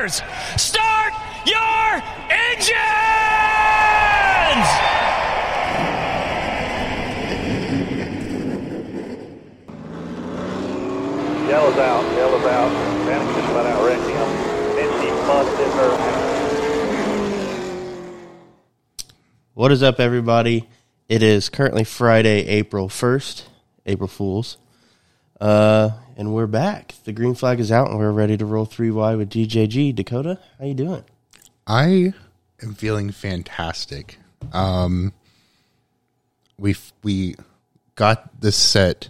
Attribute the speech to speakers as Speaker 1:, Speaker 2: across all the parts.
Speaker 1: Drivers, start your engines!
Speaker 2: Yellow's out, yellow's out. Managed just about outwrecked him. Then she busted her.
Speaker 3: What is up, everybody? It is currently Friday, April 1st, April Fools. Uh, and we're back. The green flag is out, and we're ready to roll 3Y with DJG. Dakota, how you doing?
Speaker 4: I am feeling fantastic. Um, we we got this set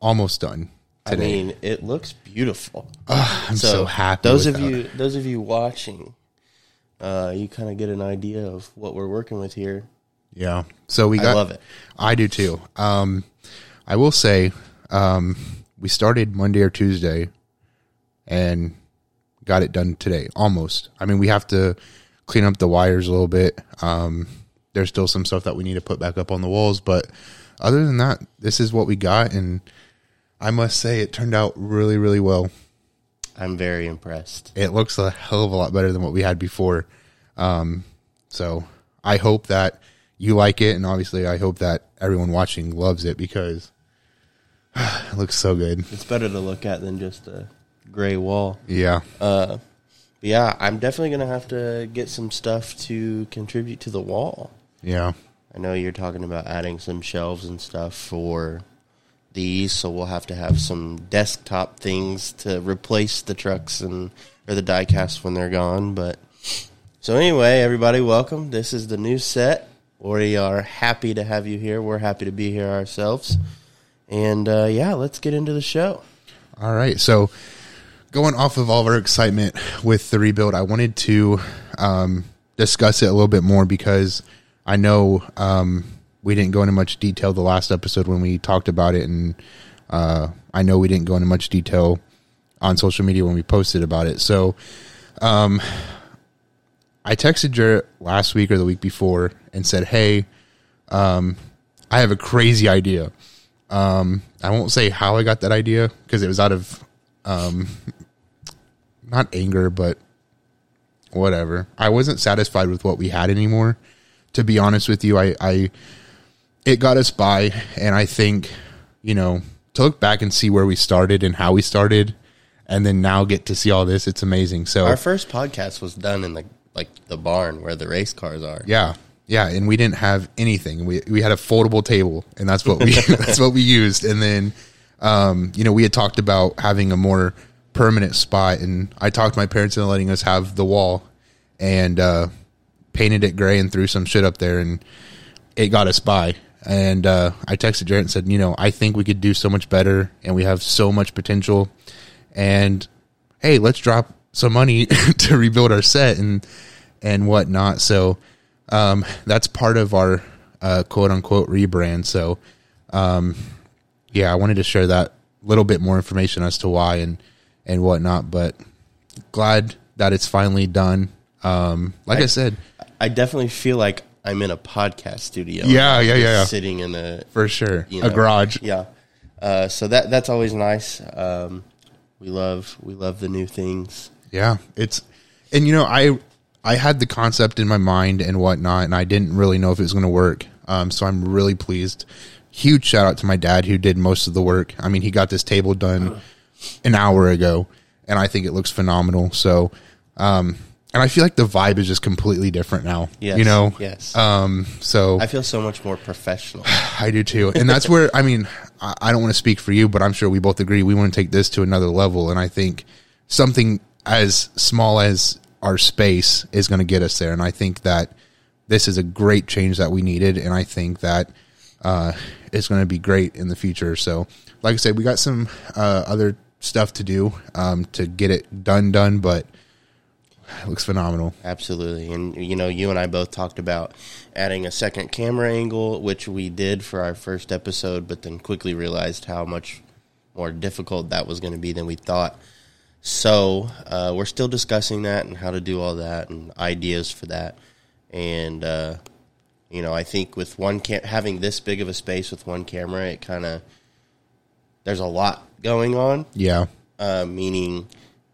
Speaker 4: almost done Today.
Speaker 3: I mean, it looks beautiful.
Speaker 4: I'm so, happy.
Speaker 3: Those of
Speaker 4: that.
Speaker 3: you, those of you watching, uh, you kind of get an idea of what we're working with here.
Speaker 4: yeah. So we
Speaker 3: I
Speaker 4: got.
Speaker 3: love it.
Speaker 4: I do too. Um, I will say, um, we started Monday or Tuesday, and got it done today. Almost. I mean, we have to clean up the wires a little bit. Um, there's still some stuff that we need to put back up on the walls, but other than that, this is what we got, and I must say, it turned out really, really well.
Speaker 3: I'm very impressed.
Speaker 4: It looks a hell of a lot better than what we had before. Um, so I hope that you like it, and obviously, I hope that everyone watching loves it because it looks so good.
Speaker 3: It's better to look at than just a gray wall.
Speaker 4: Yeah,
Speaker 3: But yeah, I'm definitely gonna have to get some stuff to contribute to the wall.
Speaker 4: yeah,
Speaker 3: I know you're talking about adding some shelves and stuff for these, so we'll have to have some desktop things to replace the trucks and or the diecast when they're gone. But so anyway, everybody, welcome. This is the new set. We are happy to have you here. We're happy to be here ourselves. And uh, yeah, let's get into the show.
Speaker 4: All right. So, going off of all of our excitement with the rebuild, I wanted to um, discuss it a little bit more because I know um, we didn't go into much detail the last episode when we talked about it, and uh, I know we didn't go into much detail on social media when we posted about it. So, um, I texted Jarrett last week or the week before and said, "Hey, um, I have a crazy idea." Um, I won't say how I got that idea because it was out of, um, not anger, but whatever. I wasn't satisfied with what we had anymore. To be honest with you, I, I, it got us by, and I think, you know, to look back and see where we started and how we started, and then now get to see all this, it's amazing. So
Speaker 3: Our first podcast was done in the like the barn where the race cars are.
Speaker 4: Yeah, yeah, and we didn't have anything. We we had a foldable table, and that's what we that's what we used. And then, um, you know, we had talked about having a more permanent spot, and I talked to my parents into letting us have the wall, and uh, painted it gray and threw some shit up there, and it got us by. And uh, I texted Jarrett and said, you know, I think we could do so much better, and we have so much potential. And hey, let's drop some money to rebuild our set and and whatnot. So um, that's part of our uh, quote unquote rebrand. So um, yeah, I wanted to share that little bit more information as to why and and whatnot. But glad that it's finally done. Um, like I, said,
Speaker 3: I definitely feel like I'm in a podcast studio.
Speaker 4: Yeah, yeah, yeah, yeah.
Speaker 3: Sitting in a
Speaker 4: for sure,
Speaker 3: you
Speaker 4: a garage.
Speaker 3: Yeah. Uh, so that that's always nice. Um, we love we love the new things.
Speaker 4: Yeah, it's and you know I I had the concept in my mind and whatnot, and I didn't really know if it was going to work. Um, so I'm really pleased. Huge shout out to my dad who did most of the work. I mean, he got this table done an hour ago, and I think it looks phenomenal. So, um, and I feel like the vibe is just completely different now.
Speaker 3: Yes,
Speaker 4: you know.
Speaker 3: yes.
Speaker 4: Um. So
Speaker 3: I feel so much more professional.
Speaker 4: I do too. And that's where, I mean, I, I don't want to speak for you, but I'm sure we both agree we want to take this to another level. And I think something as small as our space is going to get us there. And I think that this is a great change that we needed. And I think that, uh, it's going to be great in the future. So, like I said, we got some, uh, other stuff to do, um, to get it done, done, but it looks phenomenal.
Speaker 3: Absolutely. And, you know, you and I both talked about adding a second camera angle, which we did for our first episode, but then quickly realized how much more difficult that was going to be than we thought. So uh, we're still discussing that and how to do all that and ideas for that. And, uh, you know, I think with one cam- having this big of a space with one camera, it kind of, there's a lot going on
Speaker 4: Yeah.
Speaker 3: uh, meaning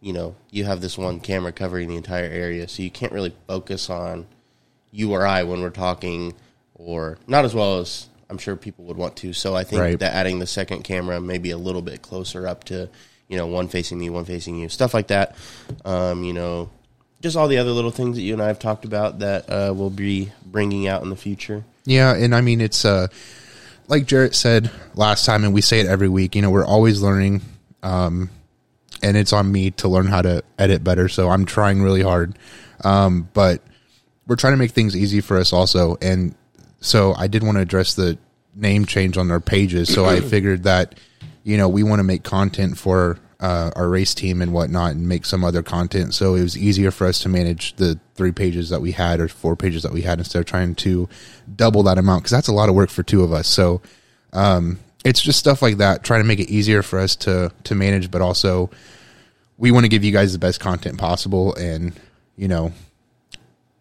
Speaker 3: you know, you have this one camera covering the entire area, so you can't really focus on you or I when we're talking, or not as well as I'm sure people would want to. So I think
Speaker 4: Right.
Speaker 3: that adding the second camera maybe a little bit closer up to, you know, one facing me, one facing you, stuff like that. Um, you know, just all the other little things that you and I have talked about that uh, we'll be bringing out in the future.
Speaker 4: Yeah, and I mean it's uh like Jarrett said last time and we say it every week, you know, we're always learning um and it's on me to learn how to edit better, so I'm trying really hard. Um but we're trying to make things easy for us also and so I did want to address the name change on our pages, so I figured that you know, we want to make content for uh, our race team and whatnot and make some other content. So it was easier for us to manage the three pages that we had or four pages that we had instead of trying to double that amount because that's a lot of work for two of us. So um, it's just stuff like that, trying to make it easier for us to to manage, but also we want to give you guys the best content possible. And you know,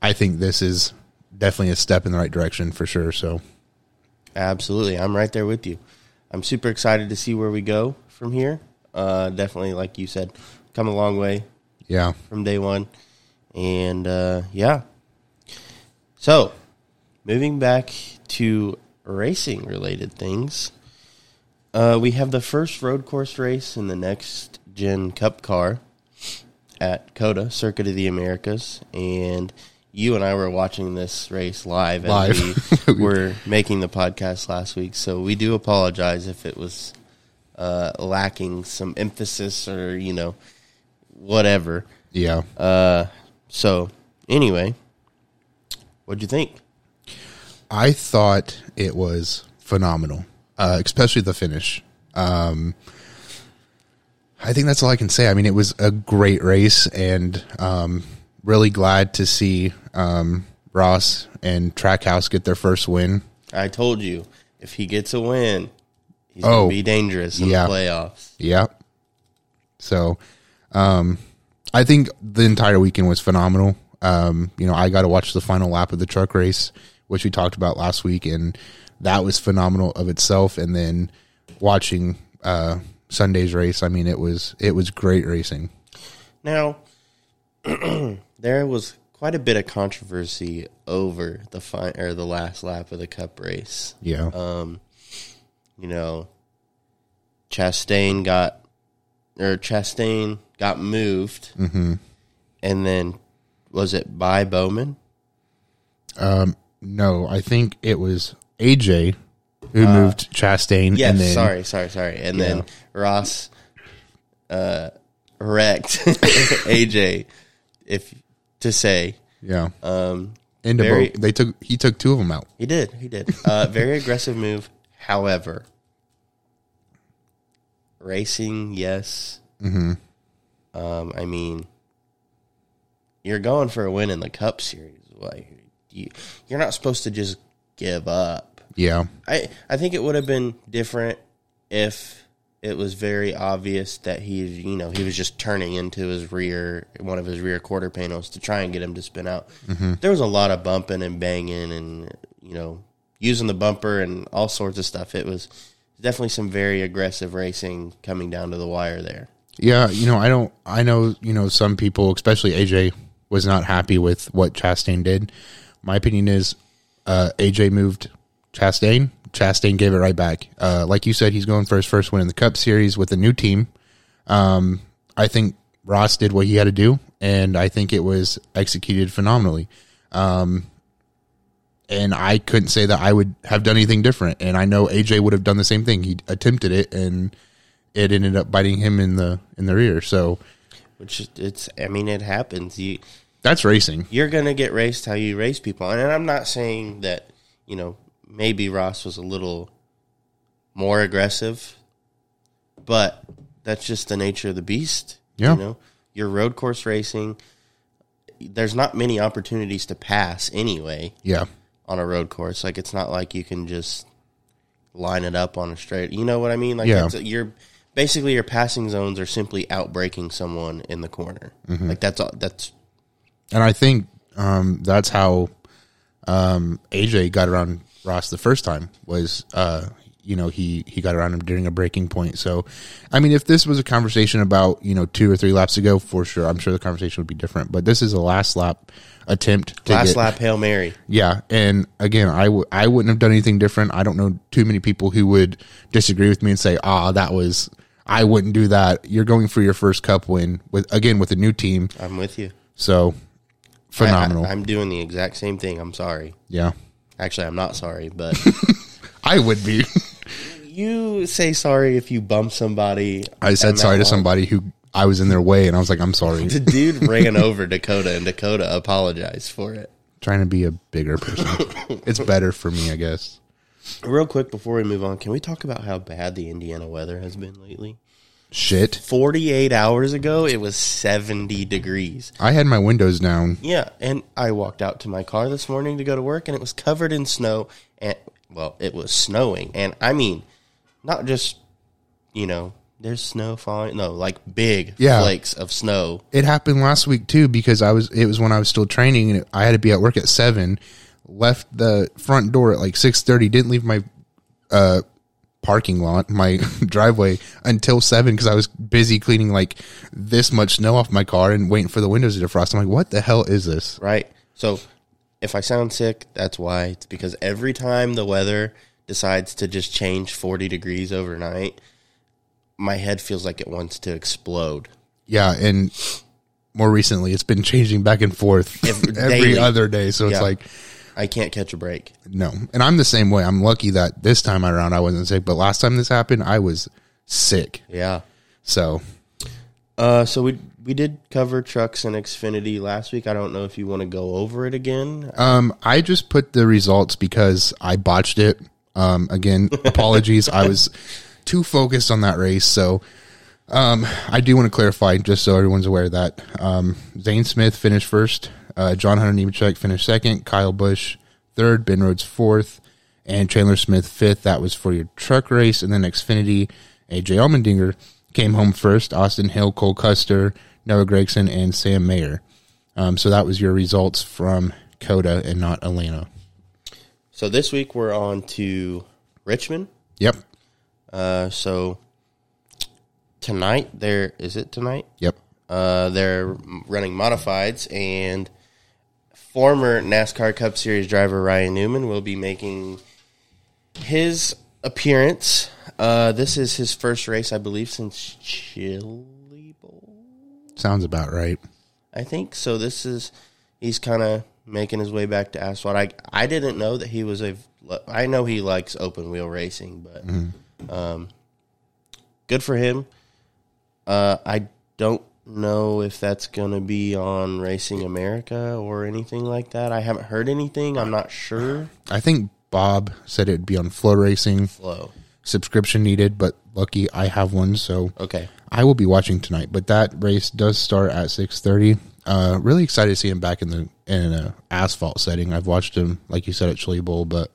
Speaker 4: I think this is definitely a step in the right direction for sure. So
Speaker 3: Absolutely. I'm right there with you. I'm super excited to see where we go from here. Uh, definitely, like you said, come a long way
Speaker 4: yeah,
Speaker 3: from day one. And uh, yeah. So, moving back to racing related things, uh, we have the first road course race in the next gen Cup car at COTA, Circuit of the Americas. And you and I were watching this race live as
Speaker 4: Live.
Speaker 3: we were making the podcast last week. So, we do apologize if it was uh, lacking some emphasis or, you know, whatever.
Speaker 4: yeah.
Speaker 3: Uh, so anyway, what'd you think?
Speaker 4: I thought it was phenomenal, uh, especially the finish. Um, I think that's all I can say. I mean, it was a great race, and um, really glad to see um, Ross and Trackhouse get their first win.
Speaker 3: I told you if he gets a win, he's
Speaker 4: Oh,
Speaker 3: gonna be dangerous in
Speaker 4: yeah.
Speaker 3: the playoffs.
Speaker 4: Yeah. So, um, I think the entire weekend was phenomenal. Um, you know, I got to watch the final lap of the truck race, which we talked about last week, and that was phenomenal of itself. And then watching uh, Sunday's race, I mean, it was it was great racing.
Speaker 3: Now, there was quite a bit of controversy over the fi- or the last lap of the Cup race.
Speaker 4: Yeah,
Speaker 3: Um, you know, Chastain got or Chastain got moved,
Speaker 4: Mm-hmm.
Speaker 3: and then was it by Bowman?
Speaker 4: no, I think it was AJ who moved Chastain.
Speaker 3: Yes,
Speaker 4: and then,
Speaker 3: sorry, sorry, sorry. And then Ross uh, wrecked AJ, if to say.
Speaker 4: yeah,
Speaker 3: Um,
Speaker 4: into
Speaker 3: very-.
Speaker 4: They took he took two of them out.
Speaker 3: he did, he did. Uh, very aggressive move. However, racing, yes. Mm-hmm. Um, I mean, you're going for a win in the Cup Series. Like, you, you're not supposed to just give up.
Speaker 4: Yeah,
Speaker 3: I I think it would have been different if it was very obvious that he you know he was just turning into his rear one of his rear quarter panels to try and get him to spin out. There was a lot of bumping and banging and you know using the bumper and all sorts of stuff. It was definitely some very aggressive racing coming down to the wire there.
Speaker 4: Yeah, you know, I don't. I know, you know, some people, especially AJ, was not happy with what Chastain did. My opinion is, uh, AJ moved Chastain. Chastain gave it right back. Uh, like you said, he's going for his first win in the Cup Series with a new team. Um, I think Ross did what he had to do, and I think it was executed phenomenally. Um, and I couldn't say that I would have done anything different. And I know AJ would have done the same thing. He attempted it, and it ended up biting him in the in the rear. So
Speaker 3: Which it's I mean it happens. You
Speaker 4: that's racing.
Speaker 3: you're going to get raced how you race people. And I'm not saying that, you know, maybe Ross was a little more aggressive, but that's just the nature of the beast.
Speaker 4: Yeah.
Speaker 3: You know, your road course racing, there's not many opportunities to pass anyway
Speaker 4: Yeah,
Speaker 3: on a road course. Like, it's not like you can just line it up on a straight. You know what I mean? Like,
Speaker 4: Yeah.
Speaker 3: you're basically your passing zones are simply outbraking someone in the corner.
Speaker 4: Mm-hmm.
Speaker 3: Like, that's all. That's
Speaker 4: and I think um, that's how um, AJ got around Ross the first time. Was uh, you know he he got around him during a braking point. So, I mean, if this was a conversation about you know two or three laps ago, for sure, I'm sure the conversation would be different. But this is a last lap attempt. To
Speaker 3: Last
Speaker 4: get-
Speaker 3: lap hail mary.
Speaker 4: yeah, and again, I w- I wouldn't have done anything different. I don't know too many people who would disagree with me and say, "Ah, that was I wouldn't do that." You're going for your first cup win with again with a new team,
Speaker 3: I'm with you.
Speaker 4: so phenomenal.
Speaker 3: I, am doing the exact same thing. I'm sorry.
Speaker 4: yeah,
Speaker 3: Actually, I'm not sorry, but
Speaker 4: I would be.
Speaker 3: you say sorry if you bump somebody.
Speaker 4: I said sorry to somebody who I was in their way, and I was like, "I'm sorry."
Speaker 3: The dude ran over Dakota, and Dakota apologized for it.
Speaker 4: Trying to be a bigger person. it's better for me, I guess.
Speaker 3: Real quick before we move on, can we talk about how bad the Indiana weather has been lately?
Speaker 4: Shit.
Speaker 3: 48 hours ago, it was 70 degrees.
Speaker 4: I had my windows down.
Speaker 3: Yeah, and I walked out to my car this morning to go to work, and it was covered in snow. And well, it was snowing, and I mean, not just you know, there's snow falling. No, like big
Speaker 4: Yeah.
Speaker 3: flakes of snow.
Speaker 4: It happened last week too because I was. It was when I was still training, and I had to be at work at seven. Left the front door at like six thirty. Didn't leave my uh, parking lot, my driveway until seven because I was busy cleaning like this much snow off my car and waiting for the windows to defrost. I'm like, what the hell is this?
Speaker 3: Right. So, if I sound sick, that's why. It's because every time the weather decides to just change 40 degrees overnight, my head feels like it wants to explode.
Speaker 4: Yeah, and more recently, it's been changing back and forth
Speaker 3: Every-
Speaker 4: other day. So it's like
Speaker 3: I can't catch a break.
Speaker 4: no, and I'm the same way. I'm lucky that this time around I wasn't sick, but last time this happened, I was sick.
Speaker 3: Yeah.
Speaker 4: So
Speaker 3: Uh, so we we did cover trucks and Xfinity last week. I don't know if you want to go over it again.
Speaker 4: Um, I just put the results because I botched it. Um, again, apologies. I was too focused on that race. So, um, I do want to clarify just so everyone's aware that, um, Zane Smith finished first. Uh, John Hunter Nemechek finished second. Kyle Busch third. Ben Rhodes fourth. And Chandler Smith fifth. That was for your truck race. And then Xfinity, AJ Allmendinger came home first. Austin Hill, Cole Custer, Noah Gragson, and Sam Mayer. Um, so that was your results from COTA and not Atlanta.
Speaker 3: So this week we're on to Richmond.
Speaker 4: Yep.
Speaker 3: Uh, so tonight there is it tonight?
Speaker 4: Yep.
Speaker 3: Uh, they're running modifieds, and former NASCAR Cup Series driver Ryan Newman will be making his appearance. Uh, this is his first race, I believe, since Chili Bowl.
Speaker 4: Sounds about right.
Speaker 3: I think so. This is he's kind of making his way back to asphalt. I I didn't know that he was a. I know he likes open wheel racing, but um, good for him. Uh, I don't know if that's gonna be on Racing America or anything like that. I haven't heard anything. I'm not sure.
Speaker 4: I think Bob said it would be on FloRacing.
Speaker 3: Flow.
Speaker 4: Subscription needed, but lucky I have one, so
Speaker 3: Okay.
Speaker 4: I will be watching tonight. But that race does start at six thirty. Uh, really excited to see him back in the in a asphalt setting. I've watched him, like you said, at Chili Bowl, but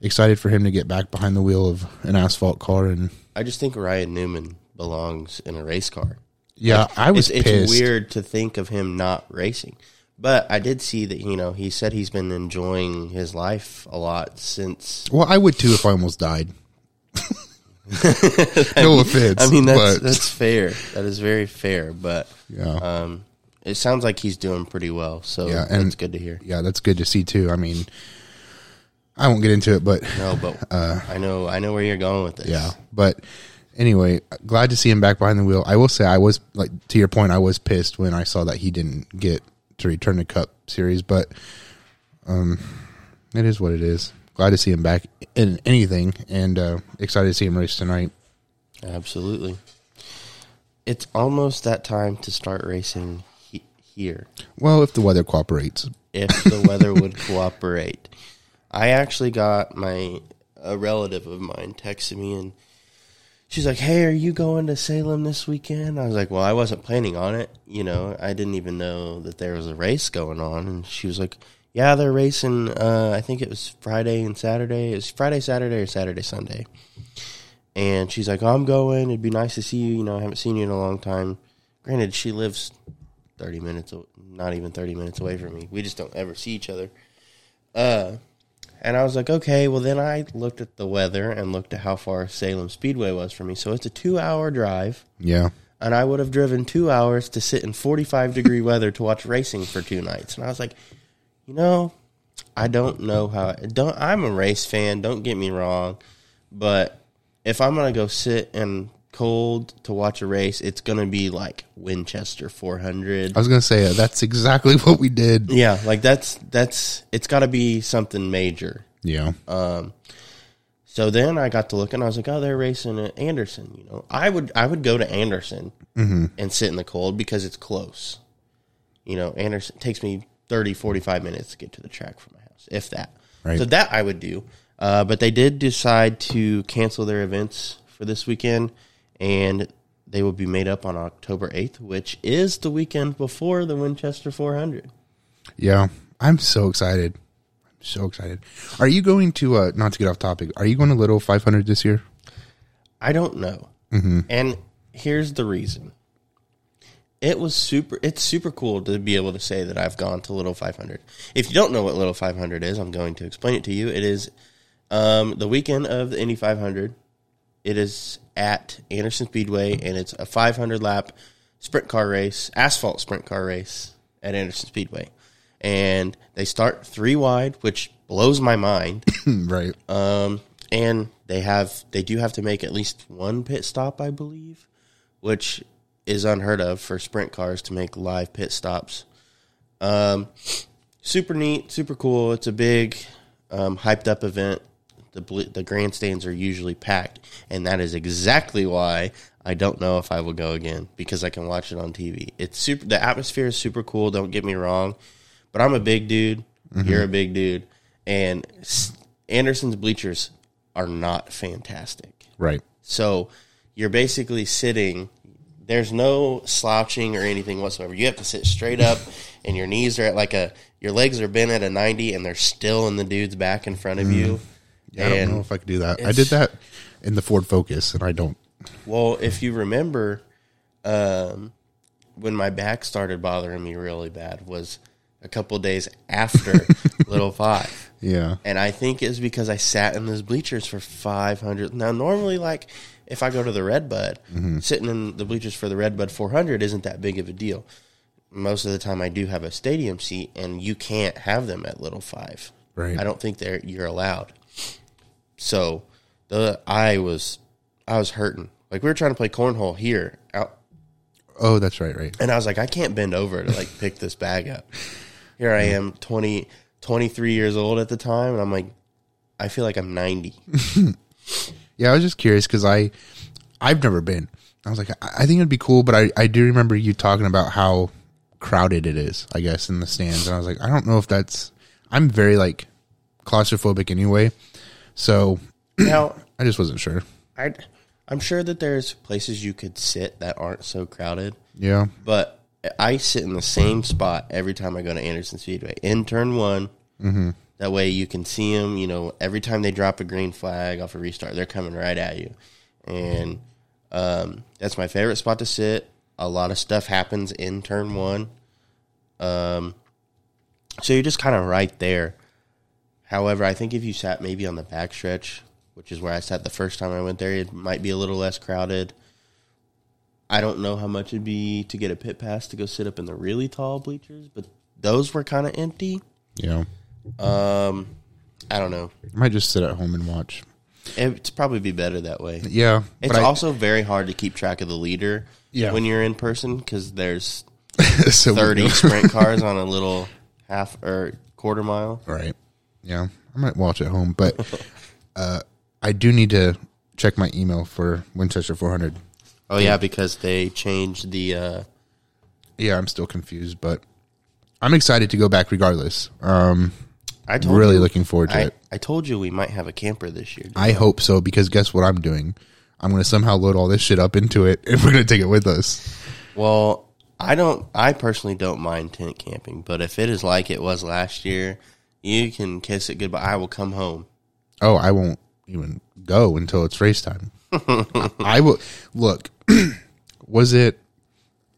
Speaker 4: excited for him to get back behind the wheel of an asphalt car. And
Speaker 3: I just think Ryan Newman belongs in a race car.
Speaker 4: Yeah, I was
Speaker 3: it's,
Speaker 4: pissed.
Speaker 3: it's weird to think of him not racing. But I did see that, you know, he said he's been enjoying his life a lot since.
Speaker 4: Well, I would too if I almost died. no offense.
Speaker 3: I mean, that's,
Speaker 4: but
Speaker 3: that's fair. That is very fair. But
Speaker 4: yeah,
Speaker 3: um, it sounds like he's doing pretty well. So
Speaker 4: Yeah, and-
Speaker 3: that's good to hear.
Speaker 4: yeah, that's good to see too. I mean, I won't get into it, but
Speaker 3: No, but I know I know where you're going with this.
Speaker 4: Uh, yeah, but anyway, glad to see him back behind the wheel. I will say, I was like to your point, I was pissed when I saw that he didn't get to return the Cup Series, but um, it is what it is. Glad to see him back in anything, and uh, excited to see him race tonight.
Speaker 3: Absolutely. It's almost that time to start racing he- here.
Speaker 4: Well, if the weather cooperates,
Speaker 3: if the weather would cooperate. I actually got my a relative of mine texted me and she's like, "Hey, are you going to Salem this weekend?" I was like, "Well, I wasn't planning on it. You know, I didn't even know that there was a race going on." And she was like, "Yeah, they're racing. Uh, I think it was Friday and Saturday. It's Friday, Saturday, or Saturday, Sunday." And she's like, oh, "I'm going. It'd be nice to see you. You know, I haven't seen you in a long time." Granted, she lives thirty minutes, not even thirty minutes away from me. We just don't ever see each other. Uh, And I was like, okay, well, then I looked at the weather and looked at how far Salem Speedway was from me. So it's a two hour drive,
Speaker 4: Yeah.
Speaker 3: and I would have driven two hours to sit in 45 degree weather to watch racing for two nights. And I was like, you know, I don't know how. Don't I'm a race fan. Don't get me wrong, but if I'm gonna go sit in cold to watch a race, it's gonna be like Winchester 400.
Speaker 4: I was gonna say uh, that's exactly what we did.
Speaker 3: Yeah, like that's that's it's got to be something major.
Speaker 4: Yeah.
Speaker 3: Um so then I got to look and I was like, oh, they're racing at Anderson. You know, I would I would go to Anderson and sit in the cold because it's close. You know, Anderson takes me 30, 45 minutes to get to the track from my house, if that.
Speaker 4: Right.
Speaker 3: So that I would do. Uh, but they did decide to cancel their events for this weekend, and they will be made up on October 8th, which is the weekend before the Winchester 400.
Speaker 4: Yeah. I'm so excited. I'm so excited. Are you going to uh not to get off topic, are you going to Little 500 this year?
Speaker 3: I don't know. Mm-hmm. And here's the reason. It was super. It's super cool to be able to say that I've gone to Little 500. If you don't know what Little 500 is, I'm going to explain it to you. It is um, the weekend of the Indy 500. It is at Anderson Speedway, and it's a 500 lap sprint car race, asphalt sprint car race at Anderson Speedway. And they start three wide, which blows my mind.
Speaker 4: right.
Speaker 3: Um, and they have they do have to make at least one pit stop, I believe, which is unheard of for sprint cars to make live pit stops. Um, super neat, super cool. It's a big, um, hyped up event. The the grandstands are usually packed, and that is exactly why I don't know if I will go again because I can watch it on TV. It's super. The atmosphere is super cool. Don't get me wrong, but I'm a big dude. Mm-hmm. You're a big dude, and Anderson's bleachers are not fantastic.
Speaker 4: Right.
Speaker 3: So you're basically sitting. There's no slouching or anything whatsoever. You have to sit straight up, and your knees are at like a. Your legs are bent at a 90, and they're still in the dude's back in front of you. Mm.
Speaker 4: Yeah, I don't know if I could do that. I did that in the Ford Focus and I don't
Speaker 3: Well, if you remember, um, when my back started bothering me really bad was a couple days after Little Five.
Speaker 4: Yeah.
Speaker 3: And I think it's because I sat in those bleachers for 500. Now, normally, like, if I go to the Redbud, sitting in the bleachers for the Redbud 400 isn't that big of a deal. Most of the time, I do have a stadium seat, and you can't have them at Little Five.
Speaker 4: Right.
Speaker 3: I don't think they're you're allowed. So, the I was I was hurting. Like we were trying to play cornhole here out
Speaker 4: Oh, that's right, right.
Speaker 3: and I was like, I can't bend over to like pick this bag up. Here I am, 20, 23 years old at the time, and I'm like, I feel like I'm 90.
Speaker 4: Yeah, I was just curious because I, I've never been. I was like, I, I think it'd be cool, but I, I do remember you talking about how crowded it is. I guess in the stands, and I was like, I don't know if that's. I'm very like claustrophobic anyway, so
Speaker 3: now,
Speaker 4: I just wasn't sure.
Speaker 3: I, I'm sure that there's places you could sit that aren't so crowded,
Speaker 4: Yeah,
Speaker 3: but I sit in the same spot every time I go to Anderson Speedway in turn one. Mm-hmm. That way you can see them. You know, every time they drop a green flag off a restart, they're coming right at you, and um, that's my favorite spot to sit. A lot of stuff happens in turn one, um, so you're just kind of right there. However, I think if you sat maybe on the backstretch, which is where I sat the first time I went there, it might be a little less crowded. I don't know how much it'd be to get a pit pass to go sit up in the really tall bleachers, but those were kind of empty.
Speaker 4: yeah.
Speaker 3: Um, I don't know.
Speaker 4: I might just sit at home and watch.
Speaker 3: It's probably be better that way.
Speaker 4: Yeah,
Speaker 3: It's
Speaker 4: I-
Speaker 3: also very hard to keep track of the leader
Speaker 4: Yeah.
Speaker 3: when you're in person because there's
Speaker 4: so
Speaker 3: 30 sprint cars on a little half or quarter mile.
Speaker 4: Right. Yeah, I might watch at home, but uh, I do need to check my email for Winchester 400.
Speaker 3: Oh yeah, because they changed the. Uh,
Speaker 4: Yeah, I'm still confused, but I'm excited to go back regardless. Um,
Speaker 3: I told
Speaker 4: really
Speaker 3: you,
Speaker 4: looking forward to
Speaker 3: I,
Speaker 4: it.
Speaker 3: I told you we might have a camper this year.
Speaker 4: I hope so because guess what I'm doing? I'm going to somehow load all this shit up into it and we're going to take it with us.
Speaker 3: Well, I don't. I personally don't mind tent camping, but if it is like it was last year, you can kiss it goodbye. I will come home.
Speaker 4: Oh, I won't even go until it's race time. I will look. was it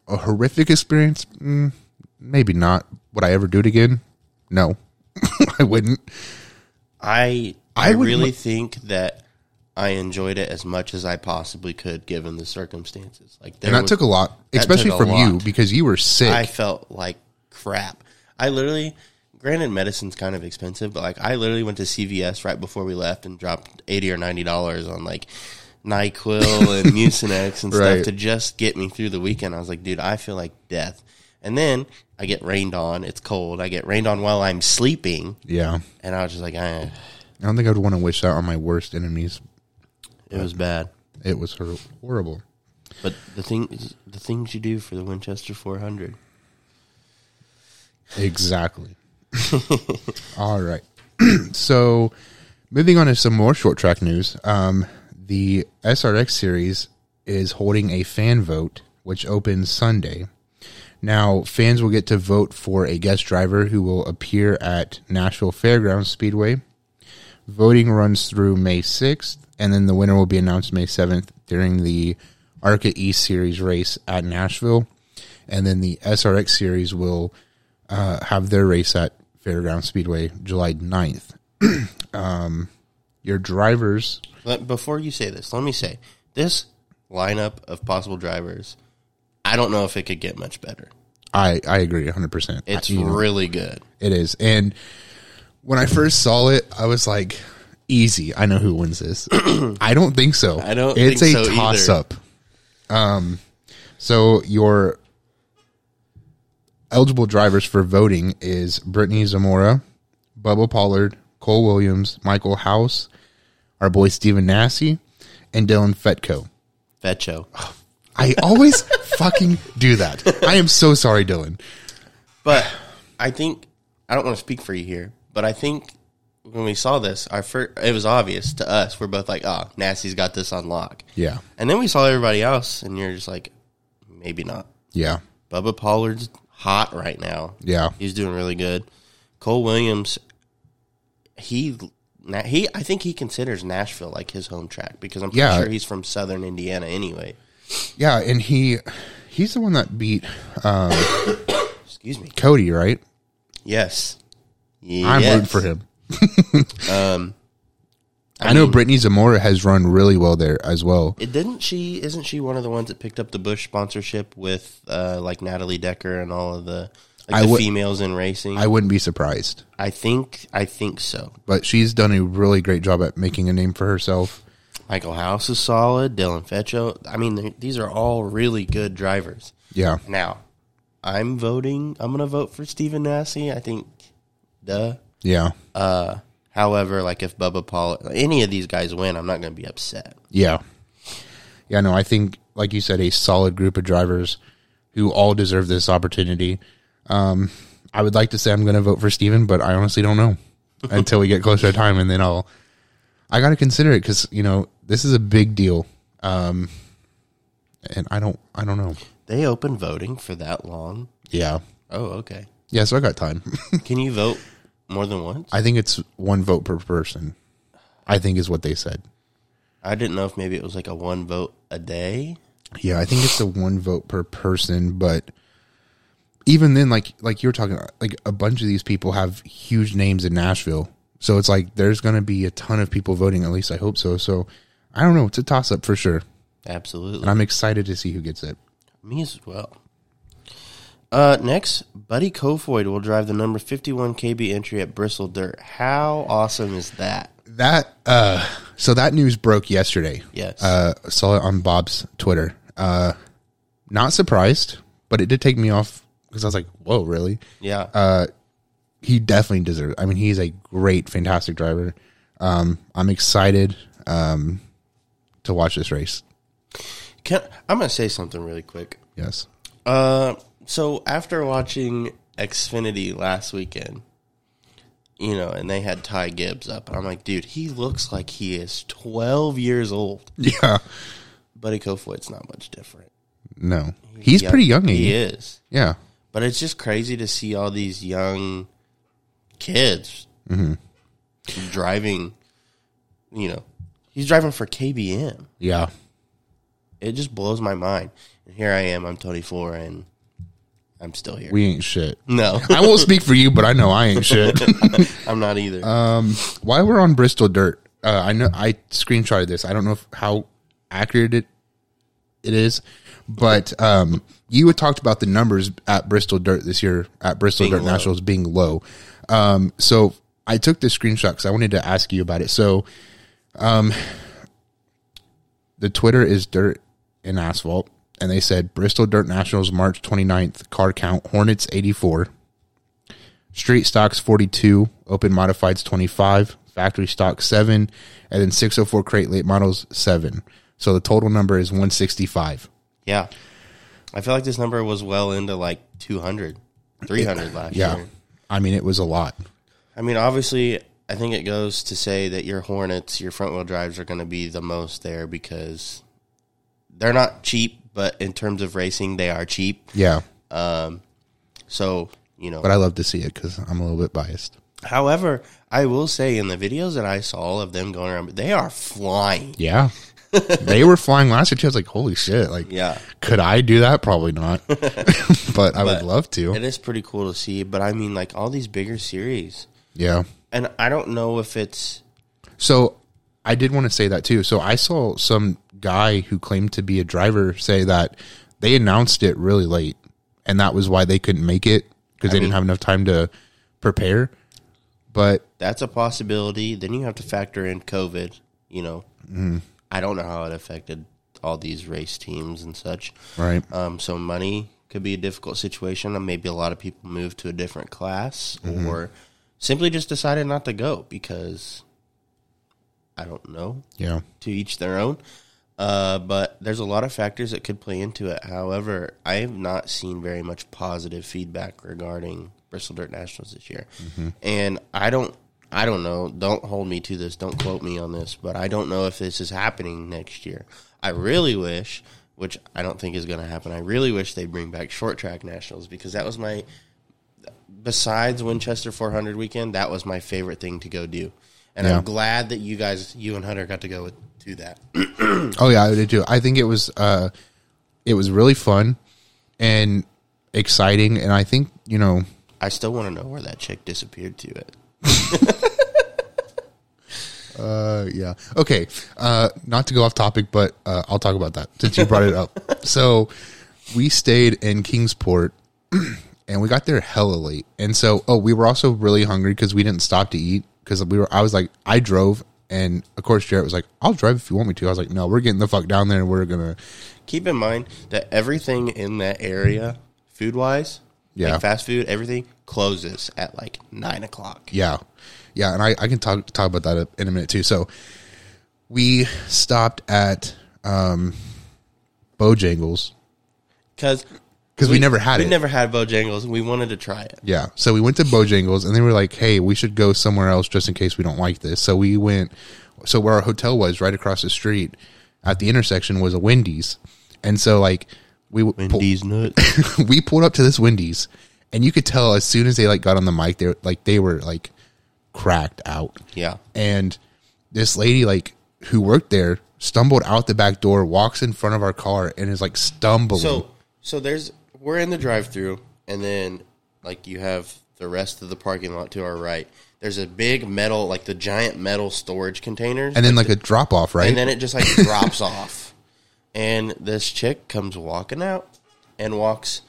Speaker 4: a horrific experience? Mm, maybe not. Would I ever do it again? No, I wouldn't.
Speaker 3: I
Speaker 4: I
Speaker 3: I,
Speaker 4: would
Speaker 3: really think that I enjoyed it as much as I possibly could given the circumstances. Like there
Speaker 4: and that
Speaker 3: was-
Speaker 4: took a lot, especially from you because you were sick.
Speaker 3: I felt like crap. I literally, granted, medicine's kind of expensive, but like I literally went to CVS right before we left and dropped eighty or ninety dollars on like Nyquil and Mucinex and stuff
Speaker 4: Right.
Speaker 3: to just get me through the weekend. I was like, dude, I feel like death. And then I get rained on. It's cold. I get rained on while I'm sleeping,
Speaker 4: yeah,
Speaker 3: and I was just like, eh,
Speaker 4: I don't think I'd want to wish that on my worst enemies.
Speaker 3: it was bad.
Speaker 4: It was hor- horrible.
Speaker 3: But the thing, the things you do for the Winchester 400.
Speaker 4: Exactly. All right. so, moving on to some more short track news. Um, the SRX series is holding a fan vote, which opens Sunday. Now, fans will get to vote for a guest driver who will appear at Nashville Fairgrounds Speedway. Voting runs through May 6th, and then the winner will be announced May 7th during the ARCA East Series race at Nashville. And then the SRX Series will uh, have their race at Fairgrounds Speedway July 9th. um, your drivers,
Speaker 3: before you say this, let me say this lineup of possible drivers. I don't know if it could get much better.
Speaker 4: I, I agree 100%.
Speaker 3: It's
Speaker 4: know,
Speaker 3: really good.
Speaker 4: It is. And when I first saw it, I was like, easy. I know who wins this. I don't think so.
Speaker 3: I don't
Speaker 4: It's a
Speaker 3: so
Speaker 4: toss
Speaker 3: either.
Speaker 4: up. Um, so your eligible drivers for voting is Brittany Zamora, Bubba Pollard, Cole Williams, Michael House, our boy Stephen Nasse, and Dylan Fetko.
Speaker 3: Fetcho.
Speaker 4: I always fucking do that. I am so sorry, Dylan.
Speaker 3: But I think I don't want to speak for you here, but I think when we saw this, our first, it was obvious to us. We're both like, ah, "Oh, Nasty's got this on lock."
Speaker 4: Yeah.
Speaker 3: And then we saw everybody else, and you're just like, maybe not.
Speaker 4: Yeah.
Speaker 3: Bubba Pollard's hot right now.
Speaker 4: Yeah.
Speaker 3: He's doing really good. Cole Williams, he he I think he considers Nashville like his home track because I'm pretty
Speaker 4: Yeah.
Speaker 3: sure he's from Southern Indiana anyway.
Speaker 4: Yeah. And he, he's the one that beat um,
Speaker 3: Excuse me.
Speaker 4: Cody, right?
Speaker 3: Yes.
Speaker 4: I'm
Speaker 3: Yes.
Speaker 4: rooting for him.
Speaker 3: Um,
Speaker 4: I, know
Speaker 3: mean-
Speaker 4: Brittany Zamora has run really well there as well.
Speaker 3: It didn't she? Isn't she one of the ones that picked up the Busch sponsorship with uh, like Natalie Decker and all of the like
Speaker 4: I
Speaker 3: the
Speaker 4: would-
Speaker 3: females in racing?
Speaker 4: I wouldn't be surprised,
Speaker 3: I think I think so.
Speaker 4: but she's done a really great job at making a name for herself.
Speaker 3: Michael House is solid. Dylan Fetcho. I mean, these are all really good drivers.
Speaker 4: Yeah.
Speaker 3: Now, I'm voting. I'm going to vote for Stephen Nasse. I think, duh.
Speaker 4: Yeah.
Speaker 3: However, like if Bubba Paul, any of these guys win, I'm not going to be upset.
Speaker 4: Yeah. Yeah, no, I think like you said, a solid group of drivers who all deserve this opportunity. Um, I would like to say I'm going to vote for Stephen, but I honestly don't know until we get closer to time, and then I'll. I got to consider it because you know this is a big deal, um, and I don't. I don't know.
Speaker 3: They open voting for that long.
Speaker 4: Yeah,
Speaker 3: Oh, okay.
Speaker 4: yeah. So I got time.
Speaker 3: Can you vote more than once?
Speaker 4: I think it's one vote per person. I think is what they said.
Speaker 3: I didn't know if maybe it was like a one vote a day.
Speaker 4: Yeah, I think it's a one vote per person, but even then, like like you're talking, like a bunch of these people have huge names in Nashville, so it's like there's going to be a ton of people voting. At least I hope so. So I don't know. It's a toss up for sure,
Speaker 3: Absolutely.
Speaker 4: and I'm excited to see who gets it.
Speaker 3: Me as well. Uh, next, Buddy Kofoid will drive the number 51 KB entry at Bristol Dirt. How awesome is that?
Speaker 4: That uh, so that news broke yesterday.
Speaker 3: Yes.
Speaker 4: uh, saw it on Bob's Twitter. Uh, not surprised, but it did take me off because I was like, "Whoa, really?"
Speaker 3: Yeah.
Speaker 4: uh, he definitely deserves. I mean, he's a great, fantastic driver. Um, I'm excited um, to watch this race.
Speaker 3: Can, I'm going to say something really quick.
Speaker 4: Yes.
Speaker 3: Uh, so after watching Xfinity last weekend, you know, and they had Ty Gibbs up, and I'm like, dude, he looks like he is 12 years old.
Speaker 4: Yeah.
Speaker 3: Buddy Kofoid's not much different.
Speaker 4: No, he's pretty young.
Speaker 3: He
Speaker 4: He
Speaker 3: is.
Speaker 4: Yeah.
Speaker 3: But it's just crazy to see all these young kids mm-hmm. driving. You know, he's driving for KBM.
Speaker 4: Yeah.
Speaker 3: It just blows my mind. And here I am. I'm 24, and I'm still here.
Speaker 4: We ain't shit.
Speaker 3: no,
Speaker 4: I won't speak for you, but I know I ain't shit.
Speaker 3: I'm not either.
Speaker 4: While we're on Bristol dirt, uh, I know I screenshotted this. I don't know if, how accurate it it is, but um, you had talked about the numbers at Bristol dirt this year at Bristol
Speaker 3: Being
Speaker 4: dirt
Speaker 3: low.
Speaker 4: nationals being low. Um, so I took this screenshot because I wanted to ask you about it. So, um, the Twitter is dirt and asphalt, and they said Bristol Dirt Nationals March 29th car count Hornets 84. Street stocks 42, open modifieds 25, factory stock 7, and then 604 crate late models 7. So the total number is 165.
Speaker 3: yeah, I feel like this number was well into like 200, 300 last
Speaker 4: Yeah.
Speaker 3: year.
Speaker 4: I mean, it was a lot.
Speaker 3: I mean, obviously, I think it goes to say that your Hornets, your front wheel drives are going to be the most there because they're not cheap, but in terms of racing, they are cheap.
Speaker 4: Yeah.
Speaker 3: Um, so, you know,
Speaker 4: But I love to see it because I'm a little bit biased.
Speaker 3: however, I will say in the videos that I saw of them going around, they are flying.
Speaker 4: Yeah. they were flying last year too. I was like, holy shit. Like,
Speaker 3: Yeah.
Speaker 4: could I do that? Probably not. but I would love to.
Speaker 3: It is pretty cool to see, but I mean, like all these bigger series,
Speaker 4: Yeah.
Speaker 3: and I don't know if it's
Speaker 4: So I did want to say that too. So I saw some guy who claimed to be a driver say that they announced it really late, and that was why they couldn't make it because they didn't have enough time to prepare. But
Speaker 3: that's a possibility. Then you have to factor in COVID. You know,
Speaker 4: Mm-hmm.
Speaker 3: I don't know how it affected all these race teams and such.
Speaker 4: right,
Speaker 3: Um, so money could be a difficult situation. And maybe a lot of people moved to a different class
Speaker 4: Mm-hmm.
Speaker 3: or simply just decided not to go because I don't know.
Speaker 4: yeah,
Speaker 3: To each their own. Uh, but there's a lot of factors that could play into it. However, I have not seen very much positive feedback regarding Bristol Dirt Nationals this year, and I don't, I don't know. Don't hold me to this. Don't quote me on this, but I don't know if this is happening next year. I really wish, which I don't think is going to happen. I really wish they bring back short track nationals because that was my, besides Winchester 400 weekend, that was my favorite thing to go do, and
Speaker 4: Yeah.
Speaker 3: I'm glad that you guys, you and Hunter, got to go with, to that.
Speaker 4: oh yeah, I did too. I think it was uh, it was really fun and exciting, and I think you know,
Speaker 3: I still want to know where that chick disappeared to. It.
Speaker 4: uh, yeah, okay. Uh, not to go off topic, but uh, I'll talk about that since you brought it up. So we stayed in Kingsport. and we got there hella late. And so, oh, we were also really hungry because we didn't stop to eat because we were. I was like, I drove, and of course, Jarrett was like, "I'll drive if you want me to." I was like, "No, we're getting the fuck down there, and we're gonna."
Speaker 3: Keep in mind that everything in that area, food wise,
Speaker 4: Yeah.
Speaker 3: like fast food, everything closes at like nine o'clock.
Speaker 4: Yeah, yeah, and I, I can talk talk about that in a minute too. So we stopped at um, Bojangles
Speaker 3: Because
Speaker 4: because we, never had
Speaker 3: we
Speaker 4: it.
Speaker 3: never had Bojangles. And we wanted to try it.
Speaker 4: Yeah. So we went to Bojangles and they were like, hey, we should go somewhere else just in case we don't like this. So we went, so where our hotel was right across the street at the intersection was a Wendy's. And so like we, pull-
Speaker 3: Wendy's nuts.
Speaker 4: we pulled up to this Wendy's and you could tell as soon as they like got on the mic, they were like, they were like cracked out.
Speaker 3: yeah.
Speaker 4: And this lady like who worked there stumbled out the back door, walks in front of our car and is like stumbling.
Speaker 3: So so there's we're in the drive through and then like you have the rest of the parking lot to our right. There's a big metal like the giant metal storage containers.
Speaker 4: and then like a drop off, right?
Speaker 3: and then it just like drops off. And this chick comes walking out and walks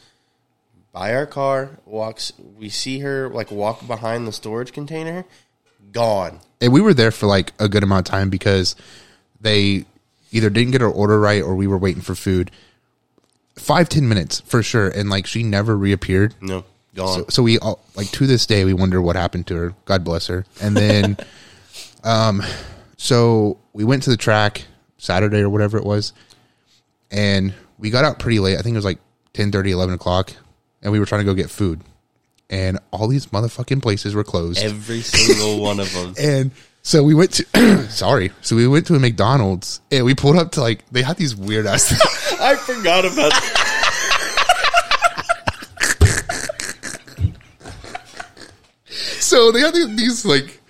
Speaker 3: by our car, walks we see her like walk behind the storage container, gone.
Speaker 4: and we were there for like a good amount of time because they either didn't get our order right or we were waiting for food. Five ten minutes for sure, and like she never reappeared.
Speaker 3: No, gone.
Speaker 4: So, so we all like to this day we wonder what happened to her. God bless her. And then, um, so we went to the track Saturday or whatever it was, and we got out pretty late. I think it was like 10, 30, 11 o'clock, and we were trying to go get food, and all these motherfucking places were closed.
Speaker 3: Every single one of them.
Speaker 4: And so we went to sorry. So we went to a McDonald's and we pulled up to like they had these weird ass
Speaker 3: I forgot about That.
Speaker 4: So they had these, these like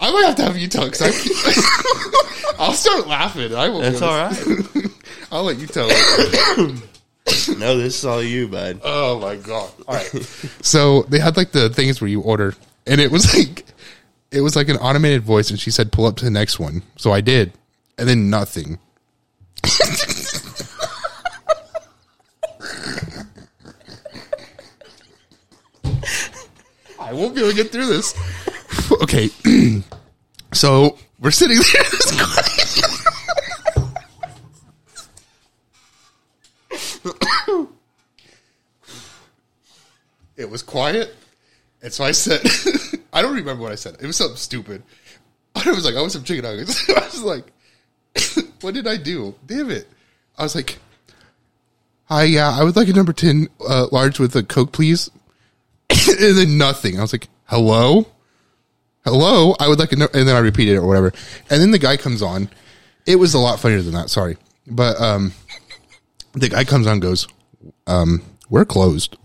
Speaker 4: I might have to have you tell because I I'll start laughing. I will.
Speaker 3: That's all right.
Speaker 4: I'll let you tell. It.
Speaker 3: no, this is all you, bud.
Speaker 4: Oh my god! All right. so they had like the things where you order, and it was like it was like an automated voice, and she said, "Pull up to the next one." So I did, and then nothing. I won't be able to get through this. Okay, so we're sitting there. it was quiet. And so I said, I don't remember what I said. It was something stupid. I was like, I want some chicken nuggets. I was like, what did I do? Damn it. I was like, hi, yeah, I would like a number 10 uh, large with a Coke, please. and then nothing. I was like, hello? Hello? I would like a, no-, and then I repeated it or whatever. And then the guy comes on. It was a lot funnier than that. Sorry. But, um, the guy comes on goes, um, we're closed.